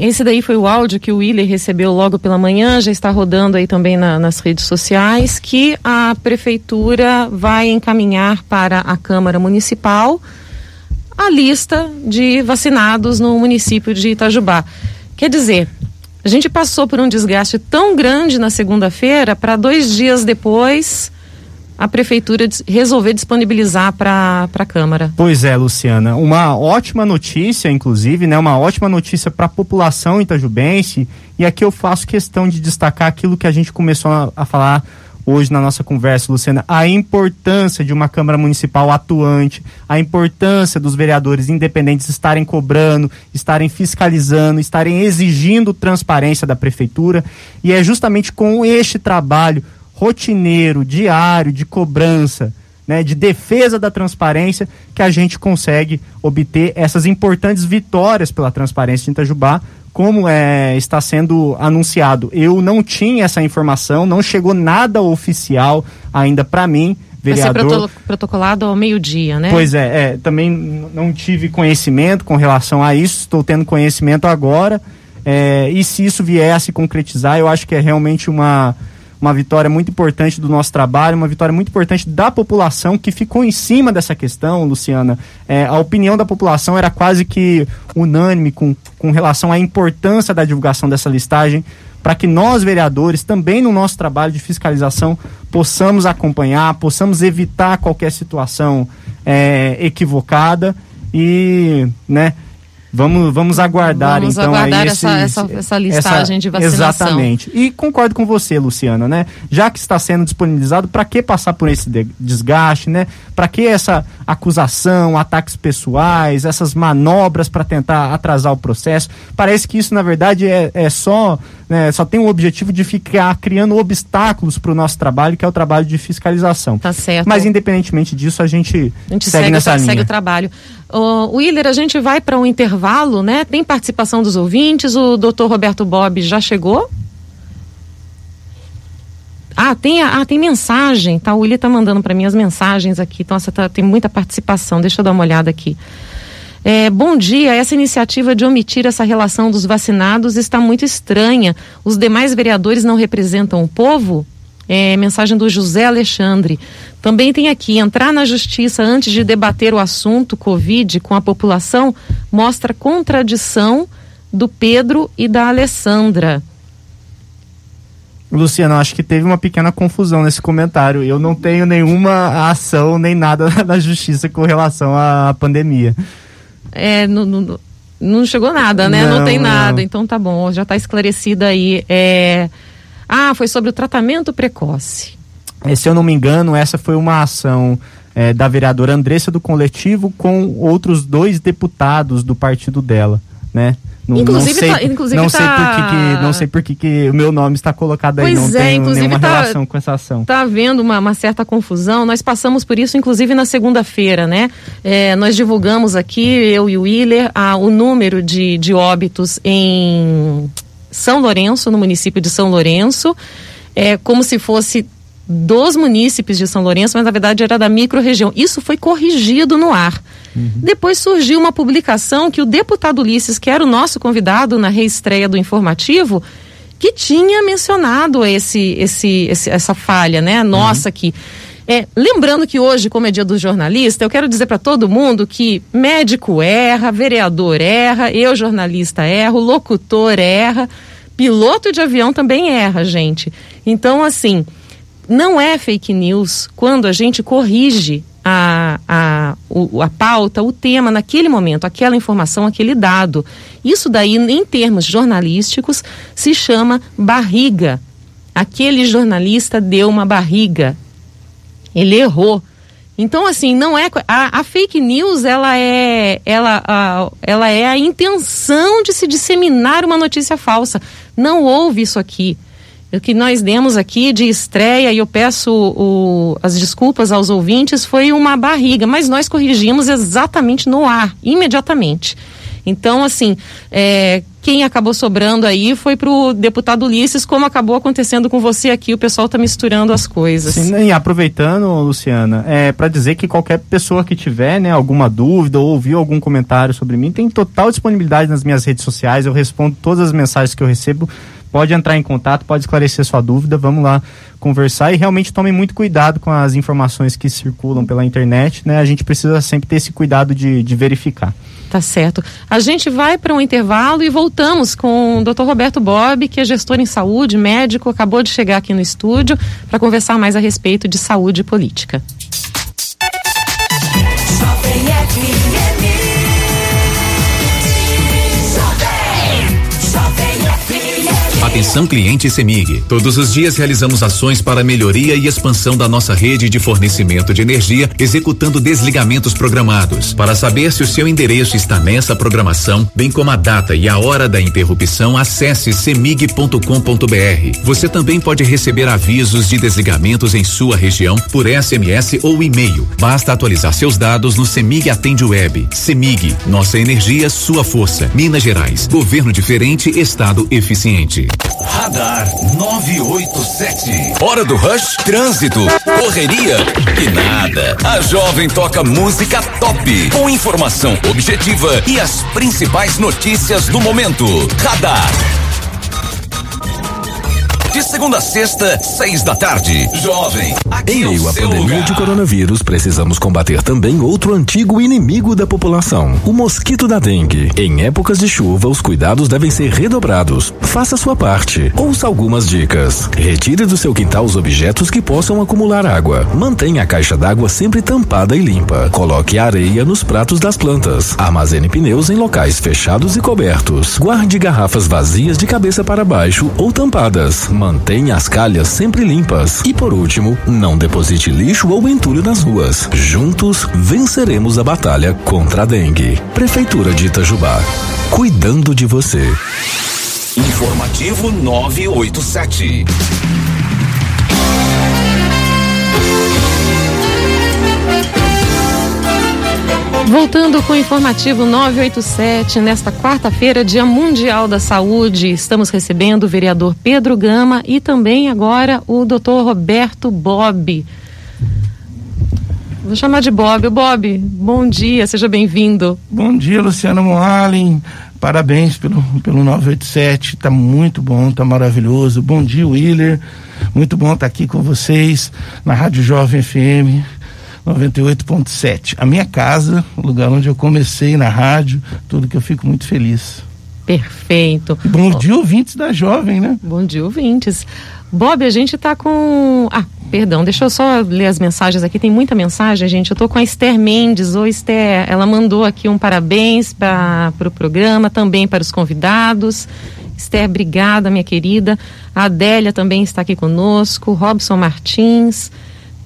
Esse daí foi o áudio que o Willer recebeu logo pela manhã, já está rodando aí também na, nas redes sociais, que a prefeitura vai encaminhar para a Câmara Municipal a lista de vacinados no município de Itajubá. Quer dizer, a gente passou por um desgaste tão grande na segunda-feira para dois dias depois a prefeitura resolver disponibilizar para a Câmara. Pois é, Luciana. Uma ótima notícia, inclusive, né? Uma ótima notícia para a população itajubense. E aqui eu faço questão de destacar aquilo que a gente começou a, a falar hoje na nossa conversa, Luciana, a importância de uma Câmara Municipal atuante, a importância dos vereadores independentes estarem cobrando, estarem fiscalizando, estarem exigindo transparência da Prefeitura. E é justamente com este trabalho rotineiro, diário, de cobrança, né, de defesa da transparência, que a gente consegue obter essas importantes vitórias pela transparência em Itajubá, como é, está sendo anunciado. Eu não tinha essa informação, não chegou nada oficial ainda para mim. Vereador. Vai ser protocolado ao meio-dia, né? Pois é, é, também não tive conhecimento com relação a isso, estou tendo conhecimento agora. É, e se isso vier a se concretizar, eu acho que é realmente uma, uma vitória muito importante do nosso trabalho, uma vitória muito importante da população que ficou em cima dessa questão, Luciana. É, a opinião da população era quase que unânime com, com relação à importância da divulgação dessa listagem para que nós, vereadores, também no nosso trabalho de fiscalização, possamos acompanhar, possamos evitar qualquer situação é, equivocada e, né, Vamos, vamos aguardar vamos então aguardar esse, essa, essa, essa listagem essa, de vacinação. Exatamente. E concordo com você, Luciana, né? Já que está sendo disponibilizado, para que passar por esse desgaste, né? Para que essa acusação, ataques pessoais, essas manobras para tentar atrasar o processo? Parece que isso, na verdade, é, é só, né, só tem o objetivo de ficar criando obstáculos para o nosso trabalho, que é o trabalho de fiscalização. Tá certo. Mas independentemente disso, a gente, a gente segue, segue nessa linha. Segue o trabalho. Uh, Willer, a gente vai para um intervalo, né? Tem participação dos ouvintes. O doutor Roberto Bob já chegou? Ah, tem, ah, tem mensagem, tá? O William tá mandando para mim as mensagens aqui. Então, tá, tem muita participação. Deixa eu dar uma olhada aqui. É, bom dia, essa iniciativa de omitir essa relação dos vacinados está muito estranha. Os demais vereadores não representam o povo? É, mensagem do José Alexandre. Também tem aqui: entrar na justiça antes de debater o assunto Covid com a população mostra contradição do Pedro e da Alessandra. Luciano, acho que teve uma pequena confusão nesse comentário. Eu não tenho nenhuma ação nem nada na justiça com relação à pandemia. É, no, no, não chegou nada, né? Não, não tem nada. Não. Então tá bom, já está esclarecida aí. É... Ah, foi sobre o tratamento precoce. É, se eu não me engano, essa foi uma ação é, da vereadora Andressa do Coletivo com outros dois deputados do partido dela, né? Não, inclusive, não sei, tá, inclusive não tá... sei por que, que, não sei por que, que o meu nome está colocado aí, pois não é, tem nenhuma tá, relação com essa ação. Está havendo uma, uma, certa confusão, nós passamos por isso inclusive na segunda-feira, né? É, nós divulgamos aqui, eu e o Willer, a, o número de, de óbitos em São Lourenço, no município de São Lourenço, é como se fosse dos munícipes de São Lourenço, mas na verdade era da microrregião. Isso foi corrigido no ar. Uhum. Depois surgiu uma publicação que o deputado Ulisses, que era o nosso convidado na reestreia do informativo, que tinha mencionado esse, esse, esse essa falha, né? Nossa uhum. aqui. É, lembrando que hoje, como é dia do jornalista, eu quero dizer para todo mundo que médico erra, vereador erra, eu jornalista erro, locutor erra, piloto de avião também erra, gente. Então, assim, não é fake news quando a gente corrige a, a, o, a pauta, o tema naquele momento, aquela informação, aquele dado. Isso daí, em termos jornalísticos, se chama barriga. Aquele jornalista deu uma barriga. Ele errou. Então, assim, não é. A, a fake news, ela é, ela, a, ela é a intenção de se disseminar uma notícia falsa. Não houve isso aqui o que nós demos aqui de estreia, e eu peço o, as desculpas aos ouvintes, foi uma barriga, mas nós corrigimos exatamente no ar, imediatamente. Então, assim, é, quem acabou sobrando aí foi para o deputado Ulisses, como acabou acontecendo com você aqui, o pessoal está misturando as coisas. Sim, e aproveitando, Luciana, é, para dizer que qualquer pessoa que tiver né, alguma dúvida ou ouviu algum comentário sobre mim, tem total disponibilidade nas minhas redes sociais, eu respondo todas as mensagens que eu recebo pode entrar em contato, pode esclarecer sua dúvida, vamos lá conversar e realmente tome muito cuidado com as informações que circulam pela internet, né? A gente precisa sempre ter esse cuidado de, de verificar. Tá certo. A gente vai para um intervalo e voltamos com o Dr. Roberto Bob, que é gestor em saúde, médico, acabou de chegar aqui no estúdio para conversar mais a respeito de saúde e política. Atenção cliente Semig. Todos os dias realizamos ações para melhoria e expansão da nossa rede de fornecimento de energia, executando desligamentos programados. Para saber se o seu endereço está nessa programação, bem como a data e a hora da interrupção, acesse semig.com.br. Você também pode receber avisos de desligamentos em sua região por SMS ou e-mail. Basta atualizar seus dados no Semig Atende Web. Semig, nossa energia, sua força. Minas Gerais, governo diferente, estado eficiente. Radar 987. Hora do rush, trânsito, correria e nada. A jovem toca música top, com informação objetiva e as principais notícias do momento. Radar de segunda a sexta, seis da tarde. Jovem. Em meio à pandemia lugar. de coronavírus, precisamos combater também outro antigo inimigo da população: o mosquito da dengue. Em épocas de chuva, os cuidados devem ser redobrados. Faça sua parte. Ouça algumas dicas. Retire do seu quintal os objetos que possam acumular água. Mantenha a caixa d'água sempre tampada e limpa. Coloque areia nos pratos das plantas. Armazene pneus em locais fechados e cobertos. Guarde garrafas vazias de cabeça para baixo ou tampadas Mantenha as calhas sempre limpas. E por último, não deposite lixo ou entulho nas ruas. Juntos, venceremos a batalha contra a dengue. Prefeitura de Itajubá. Cuidando de você. Informativo 987. Voltando com o informativo 987, nesta quarta-feira, Dia Mundial da Saúde, estamos recebendo o vereador Pedro Gama e também agora o doutor Roberto Bob. Vou chamar de Bob. Bob, bom dia, seja bem-vindo. Bom dia, Luciana Moalen. Parabéns pelo, pelo 987, tá muito bom, tá maravilhoso. Bom dia, Willer. Muito bom estar aqui com vocês na Rádio Jovem FM 98.7. A minha casa, o lugar onde eu comecei na rádio, tudo que eu fico muito feliz. Perfeito. Bom dia, ouvintes da Jovem, né? Bom dia, ouvintes. Bob, a gente está com. Ah, perdão, deixa eu só ler as mensagens aqui. Tem muita mensagem, gente. Eu estou com a Esther Mendes. Oi, Esther. Ela mandou aqui um parabéns para o pro programa, também para os convidados. Esther, obrigada, minha querida. A Adélia também está aqui conosco. Robson Martins.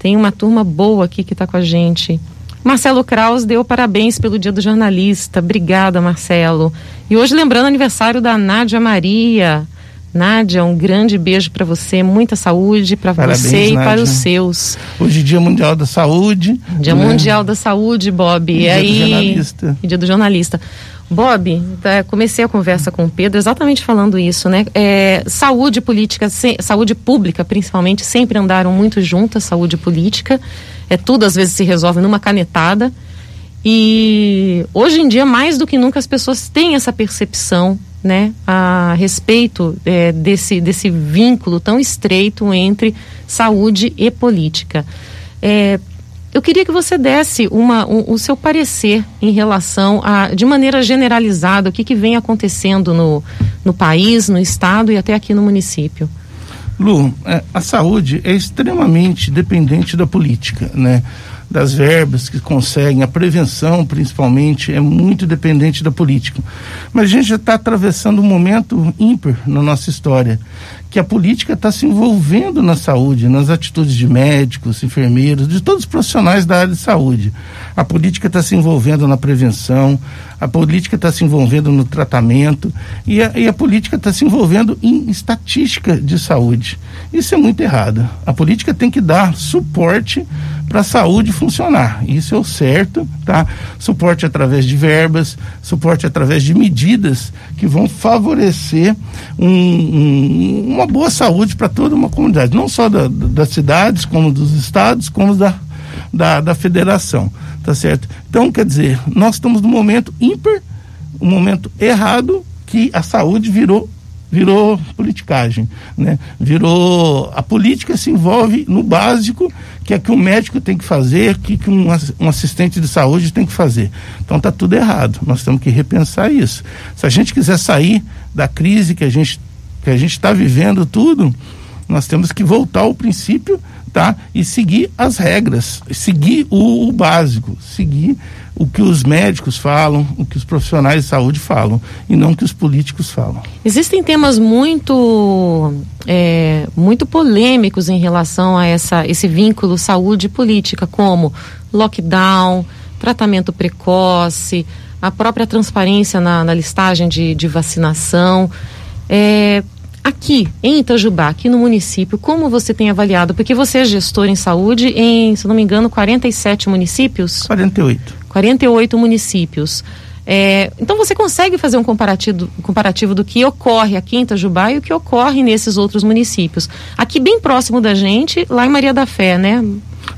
Tem uma turma boa aqui que está com a gente. Marcelo Kraus deu parabéns pelo Dia do Jornalista. Obrigada, Marcelo. E hoje lembrando aniversário da Nádia Maria. Nádia, um grande beijo para você, muita saúde para você e Nádia. para os seus. Hoje é Dia Mundial da Saúde. Dia né? Mundial da Saúde, Bob. E, e dia aí, do jornalista. Dia do jornalista. Bob, tá, comecei a conversa com o Pedro exatamente falando isso, né? É, saúde política, se, saúde pública, principalmente, sempre andaram muito juntas, saúde política. É tudo às vezes se resolve numa canetada. E hoje em dia, mais do que nunca, as pessoas têm essa percepção, né, a respeito é, desse, desse vínculo tão estreito entre saúde e política. É, eu queria que você desse uma, um, o seu parecer em relação a, de maneira generalizada, o que, que vem acontecendo no, no país, no estado e até aqui no município. Lu, é, a saúde é extremamente dependente da política, né? Das verbas que conseguem, a prevenção principalmente é muito dependente da política. Mas a gente já está atravessando um momento ímpar na nossa história, que a política está se envolvendo na saúde, nas atitudes de médicos, enfermeiros, de todos os profissionais da área de saúde. A política está se envolvendo na prevenção, a política está se envolvendo no tratamento e a, e a política está se envolvendo em estatística de saúde. Isso é muito errado. A política tem que dar suporte para a saúde funcionar. Isso é o certo, tá? Suporte através de verbas, suporte através de medidas que vão favorecer um, um, uma boa saúde para toda uma comunidade, não só da, das cidades, como dos estados, como da, da, da federação, tá certo? Então, quer dizer, nós estamos no momento ímpar, um momento errado, que a saúde virou virou politicagem, né? Virou a política se envolve no básico que é que o médico tem que fazer, que que um, um assistente de saúde tem que fazer. Então tá tudo errado. Nós temos que repensar isso. Se a gente quiser sair da crise que a gente que a gente está vivendo tudo, nós temos que voltar ao princípio, tá? E seguir as regras, seguir o, o básico, seguir o que os médicos falam, o que os profissionais de saúde falam, e não o que os políticos falam. Existem temas muito, é, muito polêmicos em relação a essa, esse vínculo saúde política, como lockdown, tratamento precoce, a própria transparência na, na listagem de, de vacinação. É, aqui em Itajubá, aqui no município, como você tem avaliado? Porque você é gestor em saúde em, se não me engano, 47 municípios? 48. 48 municípios. É, então você consegue fazer um comparativo, comparativo do que ocorre aqui em Itajubá e o que ocorre nesses outros municípios. Aqui bem próximo da gente, lá em Maria da Fé, né?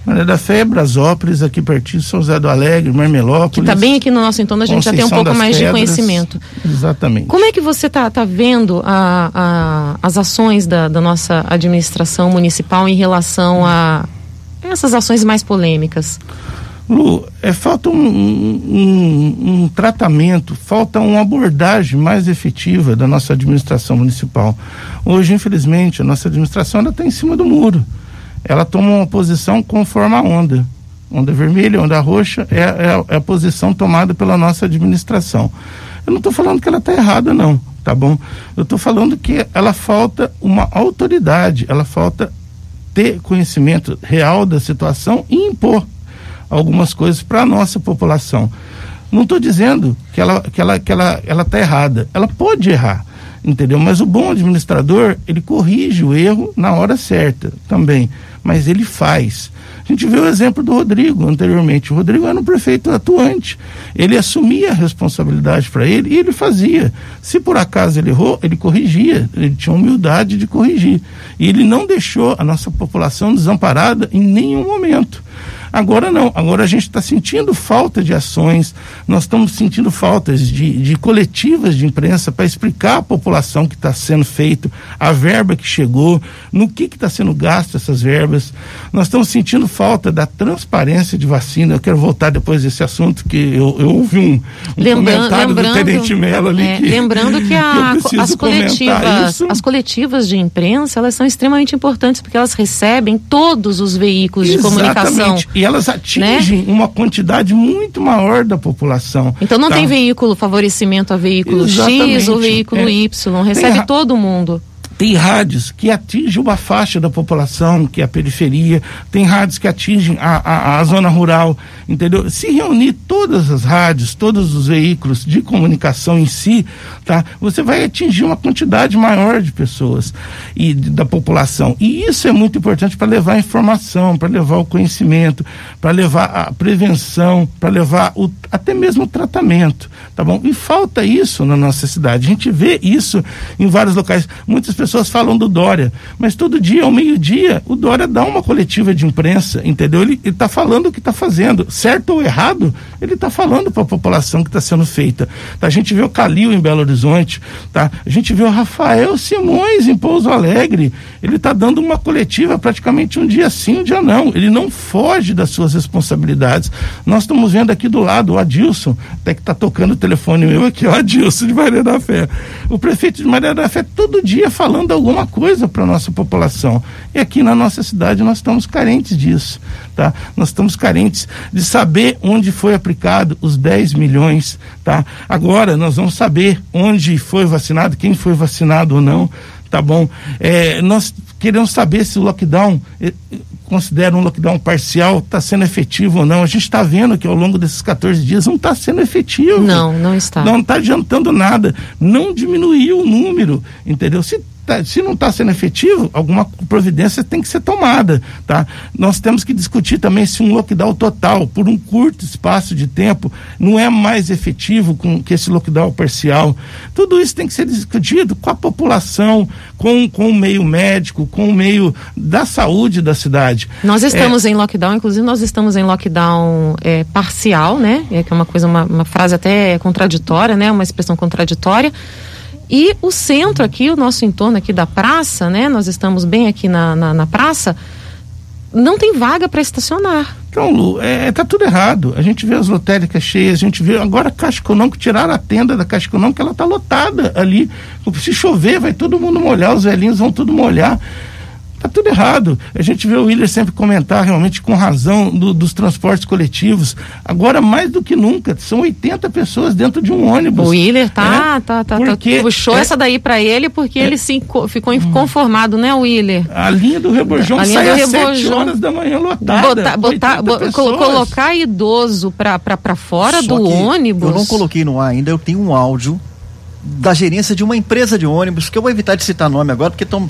Maria da Fé, Brasópolis, aqui pertinho, São José do Alegre, Marmelópolis. Que está bem aqui no nosso entorno, a gente Conceição já tem um pouco mais Pedras, de conhecimento. Exatamente. Como é que você está tá vendo a, a, as ações da, da nossa administração municipal em relação a essas ações mais polêmicas? Lu, é, falta um, um, um, tratamento, falta uma abordagem mais efetiva da nossa administração municipal. Hoje, infelizmente, a nossa administração está em cima do muro. Ela toma uma posição conforme a onda. Onda vermelha, onda roxa é, é, é a posição tomada pela nossa administração. Eu não estou falando que ela está errada, não, tá bom? Eu estou falando que ela falta uma autoridade, ela falta ter conhecimento real da situação e impor algumas coisas para a nossa população. Não estou dizendo que ela que ela que ela ela está errada. Ela pode errar, entendeu? Mas o bom administrador ele corrige o erro na hora certa também, mas ele faz. A gente viu o exemplo do Rodrigo anteriormente. O Rodrigo era um prefeito atuante. Ele assumia a responsabilidade para ele e ele fazia. Se por acaso ele errou, ele corrigia. Ele tinha humildade de corrigir. E ele não deixou a nossa população desamparada em nenhum momento. Agora não, agora a gente está sentindo falta de ações, nós estamos sentindo faltas de, de coletivas de imprensa para explicar à população que está sendo feito, a verba que chegou, no que está sendo gasto essas verbas. Nós estamos sentindo falta da transparência de vacina. Eu quero voltar depois desse assunto, que eu, eu ouvi um, um comentário do Tenente Mello ali. É, que, lembrando que, a, que as, coletivas, as coletivas de imprensa, elas são extremamente importantes porque elas recebem todos os veículos Exatamente. de comunicação. E elas atingem né? uma quantidade muito maior da população. Então não tá? tem veículo favorecimento a veículo Exatamente. X ou veículo é. Y, recebe todo mundo. Tem rádios que atingem uma faixa da população, que é a periferia, tem rádios que atingem a, a, a, zona rural, entendeu? Se reunir todas as rádios, todos os veículos de comunicação em si, tá? Você vai atingir uma quantidade maior de pessoas e da população. E isso é muito importante para levar a informação, para levar o conhecimento, para levar a prevenção, para levar o, até mesmo o tratamento, tá bom? E falta isso na nossa cidade. A gente vê isso em vários locais. Muitas pessoas pessoas falam do Dória, mas todo dia, ao meio-dia, o Dória dá uma coletiva de imprensa, entendeu? Ele está falando o que está fazendo, certo ou errado, ele está falando para a população que está sendo feita. Tá? A gente vê o Calil em Belo Horizonte, tá? a gente vê o Rafael Simões em Pouso Alegre, ele está dando uma coletiva praticamente um dia sim, um dia não. Ele não foge das suas responsabilidades. Nós estamos vendo aqui do lado o Adilson, até que está tocando o telefone meu aqui, o Adilson de Maria da Fé. O prefeito de Maria da Fé todo dia falando falando alguma coisa para a nossa população. E aqui na nossa cidade nós estamos carentes disso. Tá? Nós estamos carentes de saber onde foi aplicado os 10 milhões. Tá? Agora nós vamos saber onde foi vacinado, quem foi vacinado ou não. Tá bom? É, nós queremos saber se o lockdown eh, considera um lockdown parcial está sendo efetivo ou não. A gente está vendo que ao longo desses 14 dias não está sendo efetivo. Não, não está. Não está adiantando nada. Não diminuiu o número, entendeu? Se tá, se não está sendo efetivo, alguma providência tem que ser tomada, tá? Nós temos que discutir também se um lockdown total, por um curto espaço de tempo, não é mais efetivo com que esse lockdown parcial. Tudo isso tem que ser discutido com a população, com, com o meio médico, com o meio da saúde da cidade. Nós estamos é, em lockdown, inclusive nós estamos em lockdown é, parcial, né? É que é uma coisa, uma, uma frase até contraditória, né? Uma expressão contraditória e o centro aqui, o nosso entorno aqui da praça, né? Nós estamos bem aqui na, na, na praça, não tem vaga para estacionar. Então, Lu, é, tá tudo errado. A gente vê as lotéricas cheias, a gente vê agora a Caixa Econômica, tiraram a tenda da Caixa Econômica, ela tá lotada ali. Se chover, vai todo mundo molhar, os velhinhos vão tudo molhar. Tá tudo errado. A gente vê o Willer sempre comentar realmente com razão do, dos transportes coletivos. Agora, mais do que nunca, são 80 pessoas dentro de um ônibus. O Willer tá, é, tá, tá, porque, tá, puxou é, essa daí para ele porque é, ele se ficou inconformado, né, Willer? A linha do Reborjão a sai às 7 horas da manhã lotada. Botar, botar, colocar idoso para fora Só do ônibus. Eu não coloquei no ar ainda, eu tenho um áudio da gerência de uma empresa de ônibus, que eu vou evitar de citar nome agora, porque estão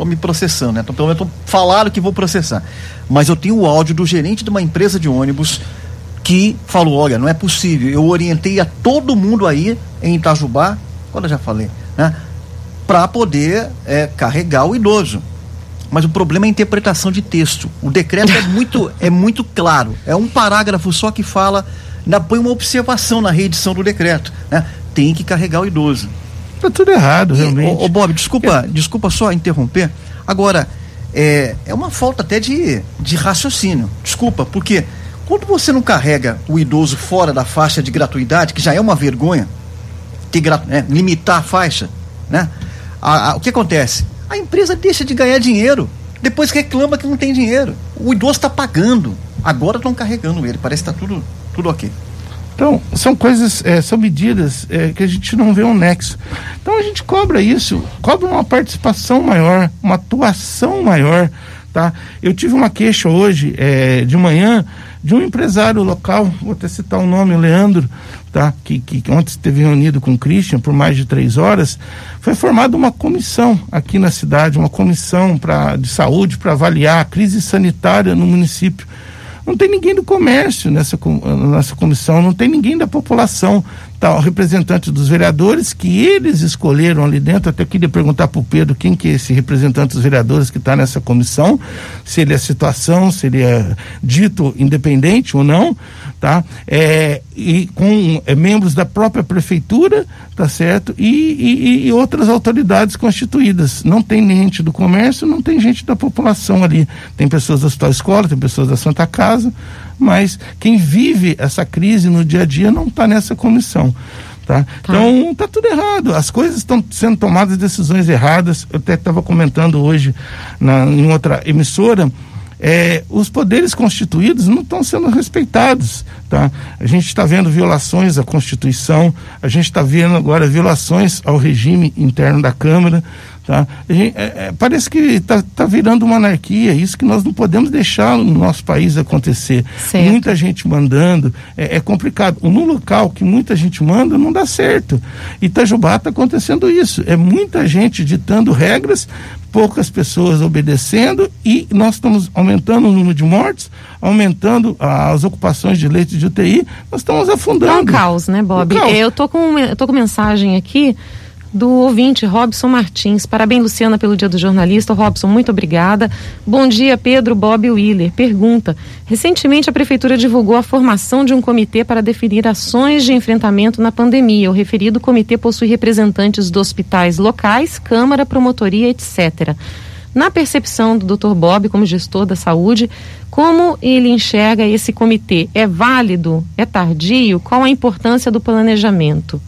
estão me processando, né? Então, pelo menos falaram que vou processar. Mas eu tenho o áudio do gerente de uma empresa de ônibus que falou: olha, não é possível. Eu orientei a todo mundo aí em Itajubá, quando eu já falei, né? Para poder é, carregar o idoso. Mas o problema é a interpretação de texto. O decreto é muito, é muito claro. É um parágrafo só que fala, põe uma observação na reedição do decreto. Né? Tem que carregar o idoso. Tá tudo errado, realmente. Ô, ô Bob, desculpa, é. desculpa só interromper. Agora, é, é uma falta até de, de raciocínio. Desculpa, porque quando você não carrega o idoso fora da faixa de gratuidade, que já é uma vergonha, ter, né, limitar a faixa, né? A, a, o que acontece? A empresa deixa de ganhar dinheiro, depois reclama que não tem dinheiro. O idoso está pagando, agora estão carregando ele, parece que está tudo, tudo ok. Então, são coisas, é, são medidas é, que a gente não vê um nexo. Então a gente cobra isso, cobra uma participação maior, uma atuação maior. Tá? Eu tive uma queixa hoje, é, de manhã, de um empresário local, vou até citar o nome, Leandro, tá? que, que ontem esteve reunido com o Christian por mais de três horas. Foi formada uma comissão aqui na cidade, uma comissão pra, de saúde para avaliar a crise sanitária no município. Não tem ninguém do comércio nessa, nessa comissão, não tem ninguém da população. tá, o representante dos vereadores que eles escolheram ali dentro. Até queria perguntar para o Pedro quem que é esse representante dos vereadores que está nessa comissão, se ele é situação, se ele é dito independente ou não, tá? É, e com é, membros da própria prefeitura, tá certo? E, e, e, outras autoridades constituídas. Não tem gente do comércio, não tem gente da população ali. Tem pessoas da Hospital Escola, tem pessoas da Santa Casa, mas quem vive essa crise no dia a dia não está nessa comissão. Tá? Tá. Então tá tudo errado. As coisas estão sendo tomadas decisões erradas. Eu até estava comentando hoje na, em outra emissora é, os poderes constituídos não estão sendo respeitados. Tá? A gente está vendo violações à Constituição, a gente está vendo agora violações ao regime interno da Câmara. Tá? Gente, é, é, parece que está tá virando uma anarquia, isso que nós não podemos deixar no nosso país acontecer. Certo. Muita gente mandando, é, é, complicado. No local que muita gente manda, não dá certo. Itajubá está acontecendo isso. É muita gente ditando regras poucas pessoas obedecendo e nós estamos aumentando o número de mortes, aumentando as ocupações de leitos de UTI, nós estamos afundando. É um caos, né, Bob? Um caos. Eu tô com, eu tô com mensagem aqui do ouvinte Robson Martins. Parabéns, Luciana, pelo Dia do Jornalista. Robson, muito obrigada. Bom dia, Pedro, Bob Willer. Pergunta: recentemente a Prefeitura divulgou a formação de um comitê para definir ações de enfrentamento na pandemia. O referido comitê possui representantes dos hospitais locais, Câmara, Promotoria, etc. Na percepção do Dr. Bob, como gestor da saúde, como ele enxerga esse comitê? É válido? É tardio? Qual a importância do planejamento?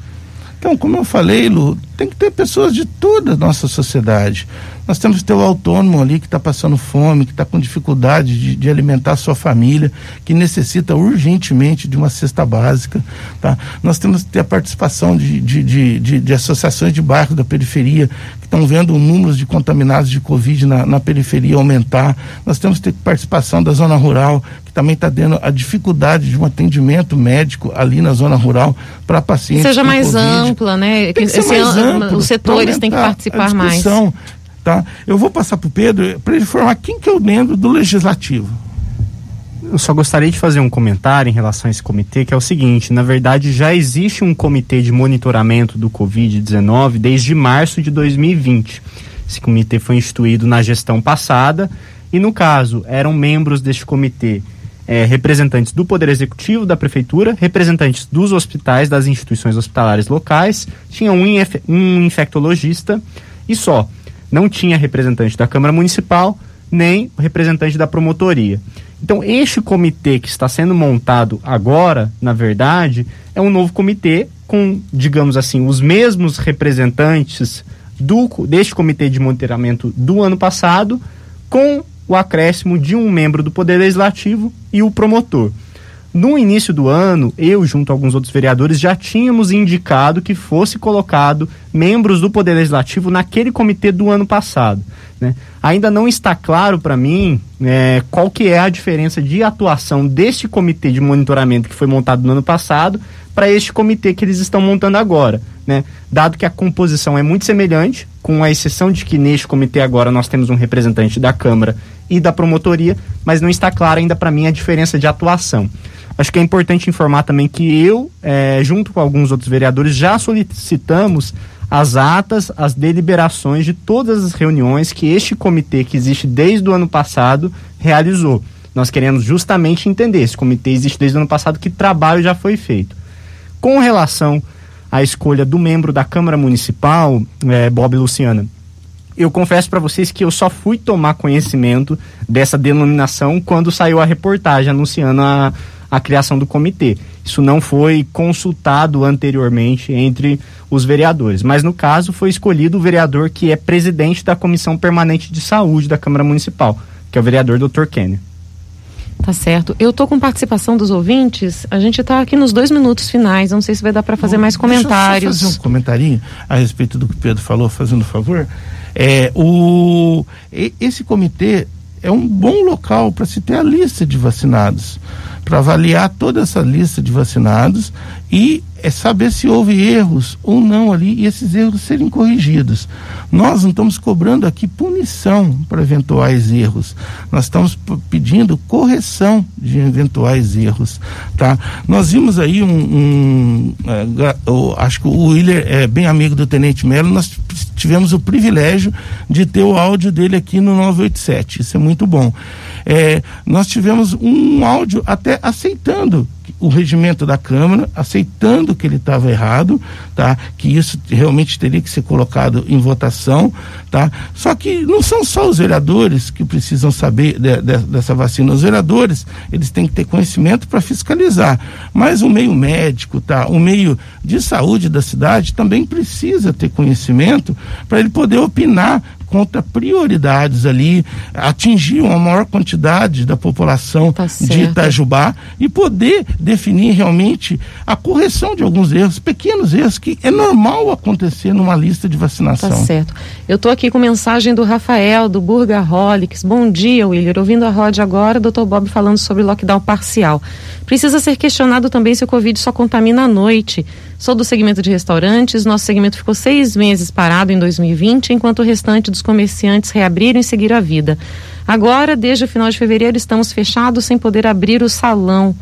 Então, como eu falei, Lu, tem que ter pessoas de toda a nossa sociedade. Nós temos que ter o autônomo ali que está passando fome, que está com dificuldade de, de, alimentar a sua família, que necessita urgentemente de uma cesta básica. Tá? Nós temos que ter a participação de, de, de, de, de associações de bairros da periferia, que estão vendo o número de contaminados de Covid na, na periferia aumentar. Nós temos que ter participação da zona rural, que também está tendo a dificuldade de um atendimento médico ali na zona rural para pacientes. Seja mais COVID. ampla, né? Tem que ser mais amplo, os setores têm que participar mais. Tá? Eu vou passar para o Pedro para ele informar quem que eu lembro do legislativo. Eu só gostaria de fazer um comentário em relação a esse comitê, que é o seguinte: na verdade, já existe um comitê de monitoramento do Covid-19 desde março de 2020. Esse comitê foi instituído na gestão passada e, no caso, eram membros deste comitê é, representantes do Poder Executivo, da Prefeitura, representantes dos hospitais, das instituições hospitalares locais, tinha um, um infectologista e só. Não tinha representante da Câmara Municipal, nem representante da promotoria. Então, este comitê que está sendo montado agora, na verdade, é um novo comitê com, digamos assim, os mesmos representantes do, deste comitê de monitoramento do ano passado, com o acréscimo de um membro do Poder Legislativo e o promotor. No início do ano, eu, junto a alguns outros vereadores, já tínhamos indicado que fosse colocado membros do Poder Legislativo naquele comitê do ano passado. Né? Ainda não está claro para mim é, qual que é a diferença de atuação deste comitê de monitoramento que foi montado no ano passado para este comitê que eles estão montando agora. Né? Dado que a composição é muito semelhante, com a exceção de que neste comitê agora nós temos um representante da Câmara e da promotoria, mas não está clara ainda para mim a diferença de atuação. Acho que é importante informar também que eu, é, junto com alguns outros vereadores, já solicitamos as atas, as deliberações de todas as reuniões que este comitê, que existe desde o ano passado, realizou. Nós queremos justamente entender, esse comitê existe desde o ano passado, que trabalho já foi feito. Com relação à escolha do membro da Câmara Municipal, é, Bob Luciana, eu confesso para vocês que eu só fui tomar conhecimento dessa denominação quando saiu a reportagem anunciando a, a criação do comitê. Isso não foi consultado anteriormente entre os vereadores, mas no caso foi escolhido o vereador que é presidente da Comissão Permanente de Saúde da Câmara Municipal, que é o vereador Dr. Kenner. Tá certo. Eu tô com participação dos ouvintes. A gente está aqui nos dois minutos finais. Não sei se vai dar para fazer Bom, mais comentários. Deixa eu fazer um comentarinho a respeito do que o Pedro falou, fazendo favor. É, o, esse comitê é um bom local para se ter a lista de vacinados para avaliar toda essa lista de vacinados e é saber se houve erros ou não ali e esses erros serem corrigidos. Nós não estamos cobrando aqui punição para eventuais erros. Nós estamos pedindo correção de eventuais erros, tá? Nós vimos aí um, um é, acho que o Willer é bem amigo do Tenente Melo, nós tivemos o privilégio de ter o áudio dele aqui no 987. Isso é muito bom. É, nós tivemos um áudio até aceitando o regimento da Câmara, aceitando que ele estava errado, tá? Que isso realmente teria que ser colocado em votação, tá? Só que não são só os vereadores que precisam saber de, de, dessa vacina. Os vereadores, eles têm que ter conhecimento para fiscalizar. Mas o meio médico, tá? O meio de saúde da cidade também precisa ter conhecimento para ele poder opinar conta prioridades ali, atingir uma maior quantidade da população tá de Itajubá e poder definir realmente a correção de alguns erros, pequenos erros que é normal acontecer numa lista de vacinação. Tá certo. Eu estou aqui com mensagem do Rafael, do Burgaholics. Bom dia, Willer. Ouvindo a Rod agora, doutor Bob falando sobre lockdown parcial. Precisa ser questionado também se o Covid só contamina à noite. Sou do segmento de restaurantes. Nosso segmento ficou seis meses parado em 2020, enquanto o restante dos comerciantes reabriram e seguiram a vida. Agora, desde o final de fevereiro, estamos fechados sem poder abrir o salão.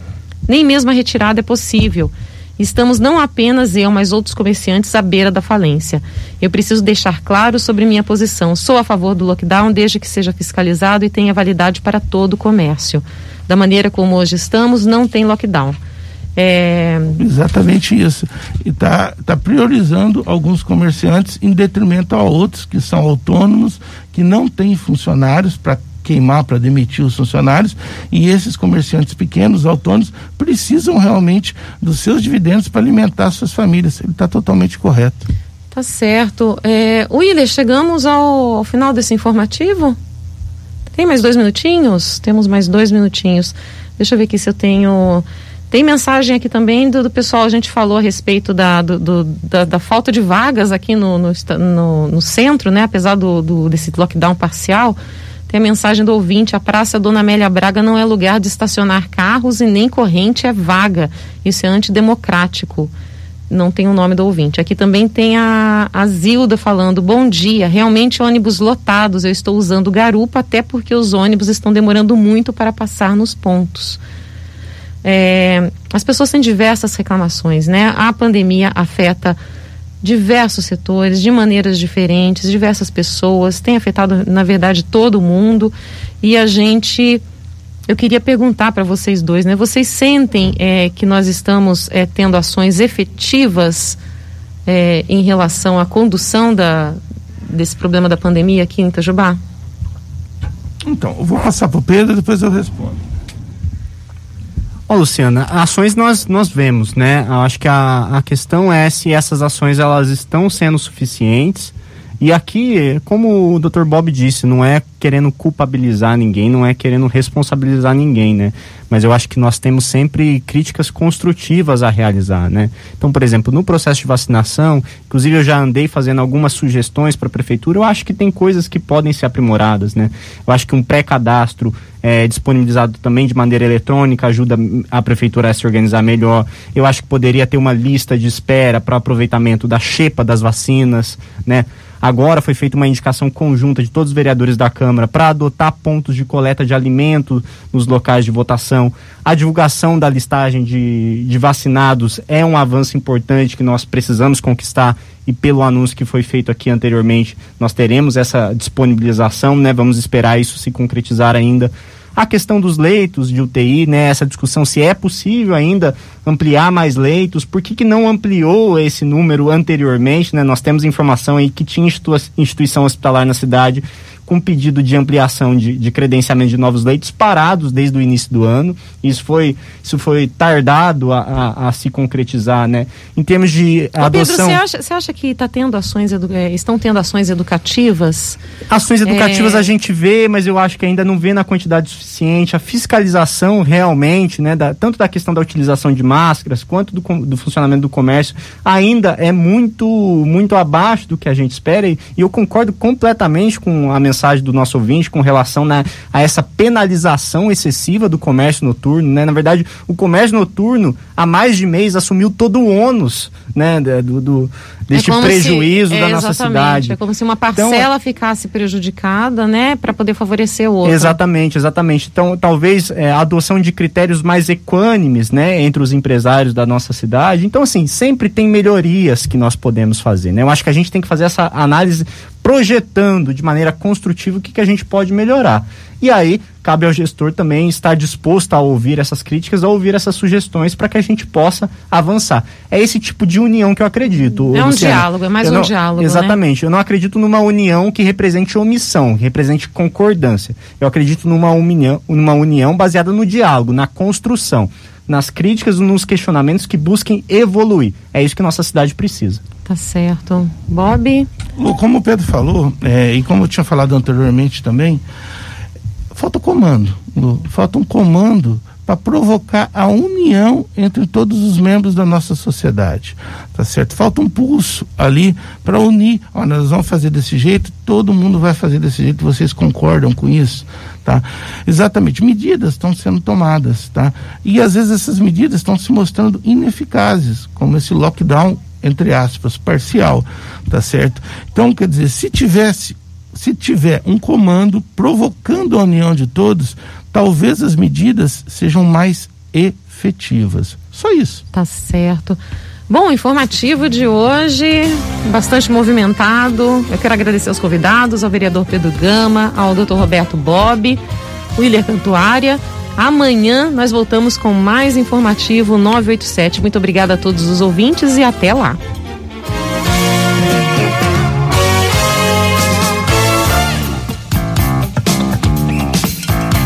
Nem mesmo a retirada é possível. Estamos não apenas eu, mas outros comerciantes à beira da falência. Eu preciso deixar claro sobre minha posição. Sou a favor do lockdown desde que seja fiscalizado e tenha validade para todo o comércio da maneira como hoje estamos, não tem lockdown. É... Exatamente isso. E está tá priorizando alguns comerciantes em detrimento a outros que são autônomos, que não têm funcionários para queimar, para demitir os funcionários, e esses comerciantes pequenos, autônomos, precisam realmente dos seus dividendos para alimentar suas famílias. Ele está totalmente correto. Tá certo. É, Willer, chegamos ao, ao final desse informativo? Tem mais dois minutinhos? Temos mais dois minutinhos. Deixa eu ver aqui se eu tenho. Tem mensagem aqui também do, do pessoal, a gente falou a respeito da, do, do, da, da, falta de vagas aqui no, no, no, no centro, né? Apesar do, do, desse lockdown parcial. Tem a mensagem do ouvinte: a Praça Dona Amélia Braga não é lugar de estacionar carros e nem corrente é vaga. Isso é antidemocrático não tem o nome do ouvinte. Aqui também tem a, a Zilda falando: bom dia, realmente ônibus lotados. Eu estou usando garupa, até porque os ônibus estão demorando muito para passar nos pontos. É, as pessoas têm diversas reclamações, né? A pandemia afeta diversos setores de maneiras diferentes, diversas pessoas, tem afetado, na verdade, todo mundo e a gente eu queria perguntar para vocês dois, né? Vocês sentem é, que nós estamos é, tendo ações efetivas é, em relação à condução da, desse problema da pandemia aqui em Itajubá? Então, eu vou passar para o Pedro e depois eu respondo. Ó, Luciana, ações nós, nós vemos, né? Eu acho que a, a questão é se essas ações elas estão sendo suficientes e aqui, como o Dr. Bob disse, não é querendo culpabilizar ninguém, não é querendo responsabilizar ninguém, né? Mas eu acho que nós temos sempre críticas construtivas a realizar, né? Então, por exemplo, no processo de vacinação, inclusive eu já andei fazendo algumas sugestões para a prefeitura, eu acho que tem coisas que podem ser aprimoradas, né? Eu acho que um pré-cadastro é, disponibilizado também de maneira eletrônica ajuda a prefeitura a se organizar melhor. Eu acho que poderia ter uma lista de espera para aproveitamento da xepa das vacinas, né? Agora foi feita uma indicação conjunta de todos os vereadores da Câmara para adotar pontos de coleta de alimento nos locais de votação. A divulgação da listagem de, de vacinados é um avanço importante que nós precisamos conquistar e pelo anúncio que foi feito aqui anteriormente, nós teremos essa disponibilização, né? Vamos esperar isso se concretizar ainda. A questão dos leitos de UTI, né? Essa discussão se é possível ainda ampliar mais leitos, por que, que não ampliou esse número anteriormente, né? Nós temos informação aí que tinha instituição hospitalar na cidade com pedido de ampliação de, de credenciamento de novos leitos parados desde o início do ano. Isso foi, isso foi tardado a, a, a se concretizar, né? Em termos de Ô, adoção... Pedro, você acha, você acha que está tendo ações, edu... É, estão tendo ações educativas? Ações educativas é... a gente vê, mas eu acho que ainda não vê na quantidade suficiente. A fiscalização realmente, né, da, tanto da questão da utilização de máscaras quanto do, do funcionamento do comércio, ainda é muito, muito abaixo do que a gente espera e, e eu concordo completamente com a mensagem mensagem do nosso ouvinte com relação né, a essa penalização excessiva do comércio noturno. Né? Na verdade, o comércio noturno, há mais de mês, assumiu todo o ônus né, do, do deste é prejuízo se, da nossa cidade. É como se uma parcela então, ficasse prejudicada, né, para poder favorecer o outro. Exatamente, exatamente. Então, talvez é, a adoção de critérios mais equânimes, né, entre os empresários da nossa cidade. Então, assim, sempre tem melhorias que nós podemos fazer, né? Eu acho que a gente tem que fazer essa análise projetando de maneira construtiva o que, que a gente pode melhorar. E aí, cabe ao gestor também estar disposto a ouvir essas críticas, a ouvir essas sugestões para que a gente possa avançar. É esse tipo de união que eu acredito. É um Luciano. diálogo, é mais eu um não, diálogo. Né? Exatamente. Né? Eu não acredito numa união que represente omissão, que represente concordância. Eu acredito numa união, numa união baseada no diálogo, na construção, nas críticas, nos questionamentos que busquem evoluir. É isso que nossa cidade precisa. Tá certo. Bob? Como o Pedro falou, é, e como eu tinha falado anteriormente também, falta comando. Falta um comando para provocar a união entre todos os membros da nossa sociedade, tá certo? Falta um pulso ali para unir. Ó, nós vamos fazer desse jeito, todo mundo vai fazer desse jeito. Vocês concordam com isso, tá? Exatamente. Medidas estão sendo tomadas, tá? E às vezes essas medidas estão se mostrando ineficazes, como esse lockdown entre aspas parcial, tá certo? Então, quer dizer, se tivesse se tiver um comando provocando a união de todos, talvez as medidas sejam mais efetivas. Só isso. Tá certo. Bom, informativo de hoje, bastante movimentado. Eu quero agradecer aos convidados, ao vereador Pedro Gama, ao doutor Roberto Bob, Willer Cantuária. Amanhã nós voltamos com mais informativo 987. Muito obrigada a todos os ouvintes e até lá.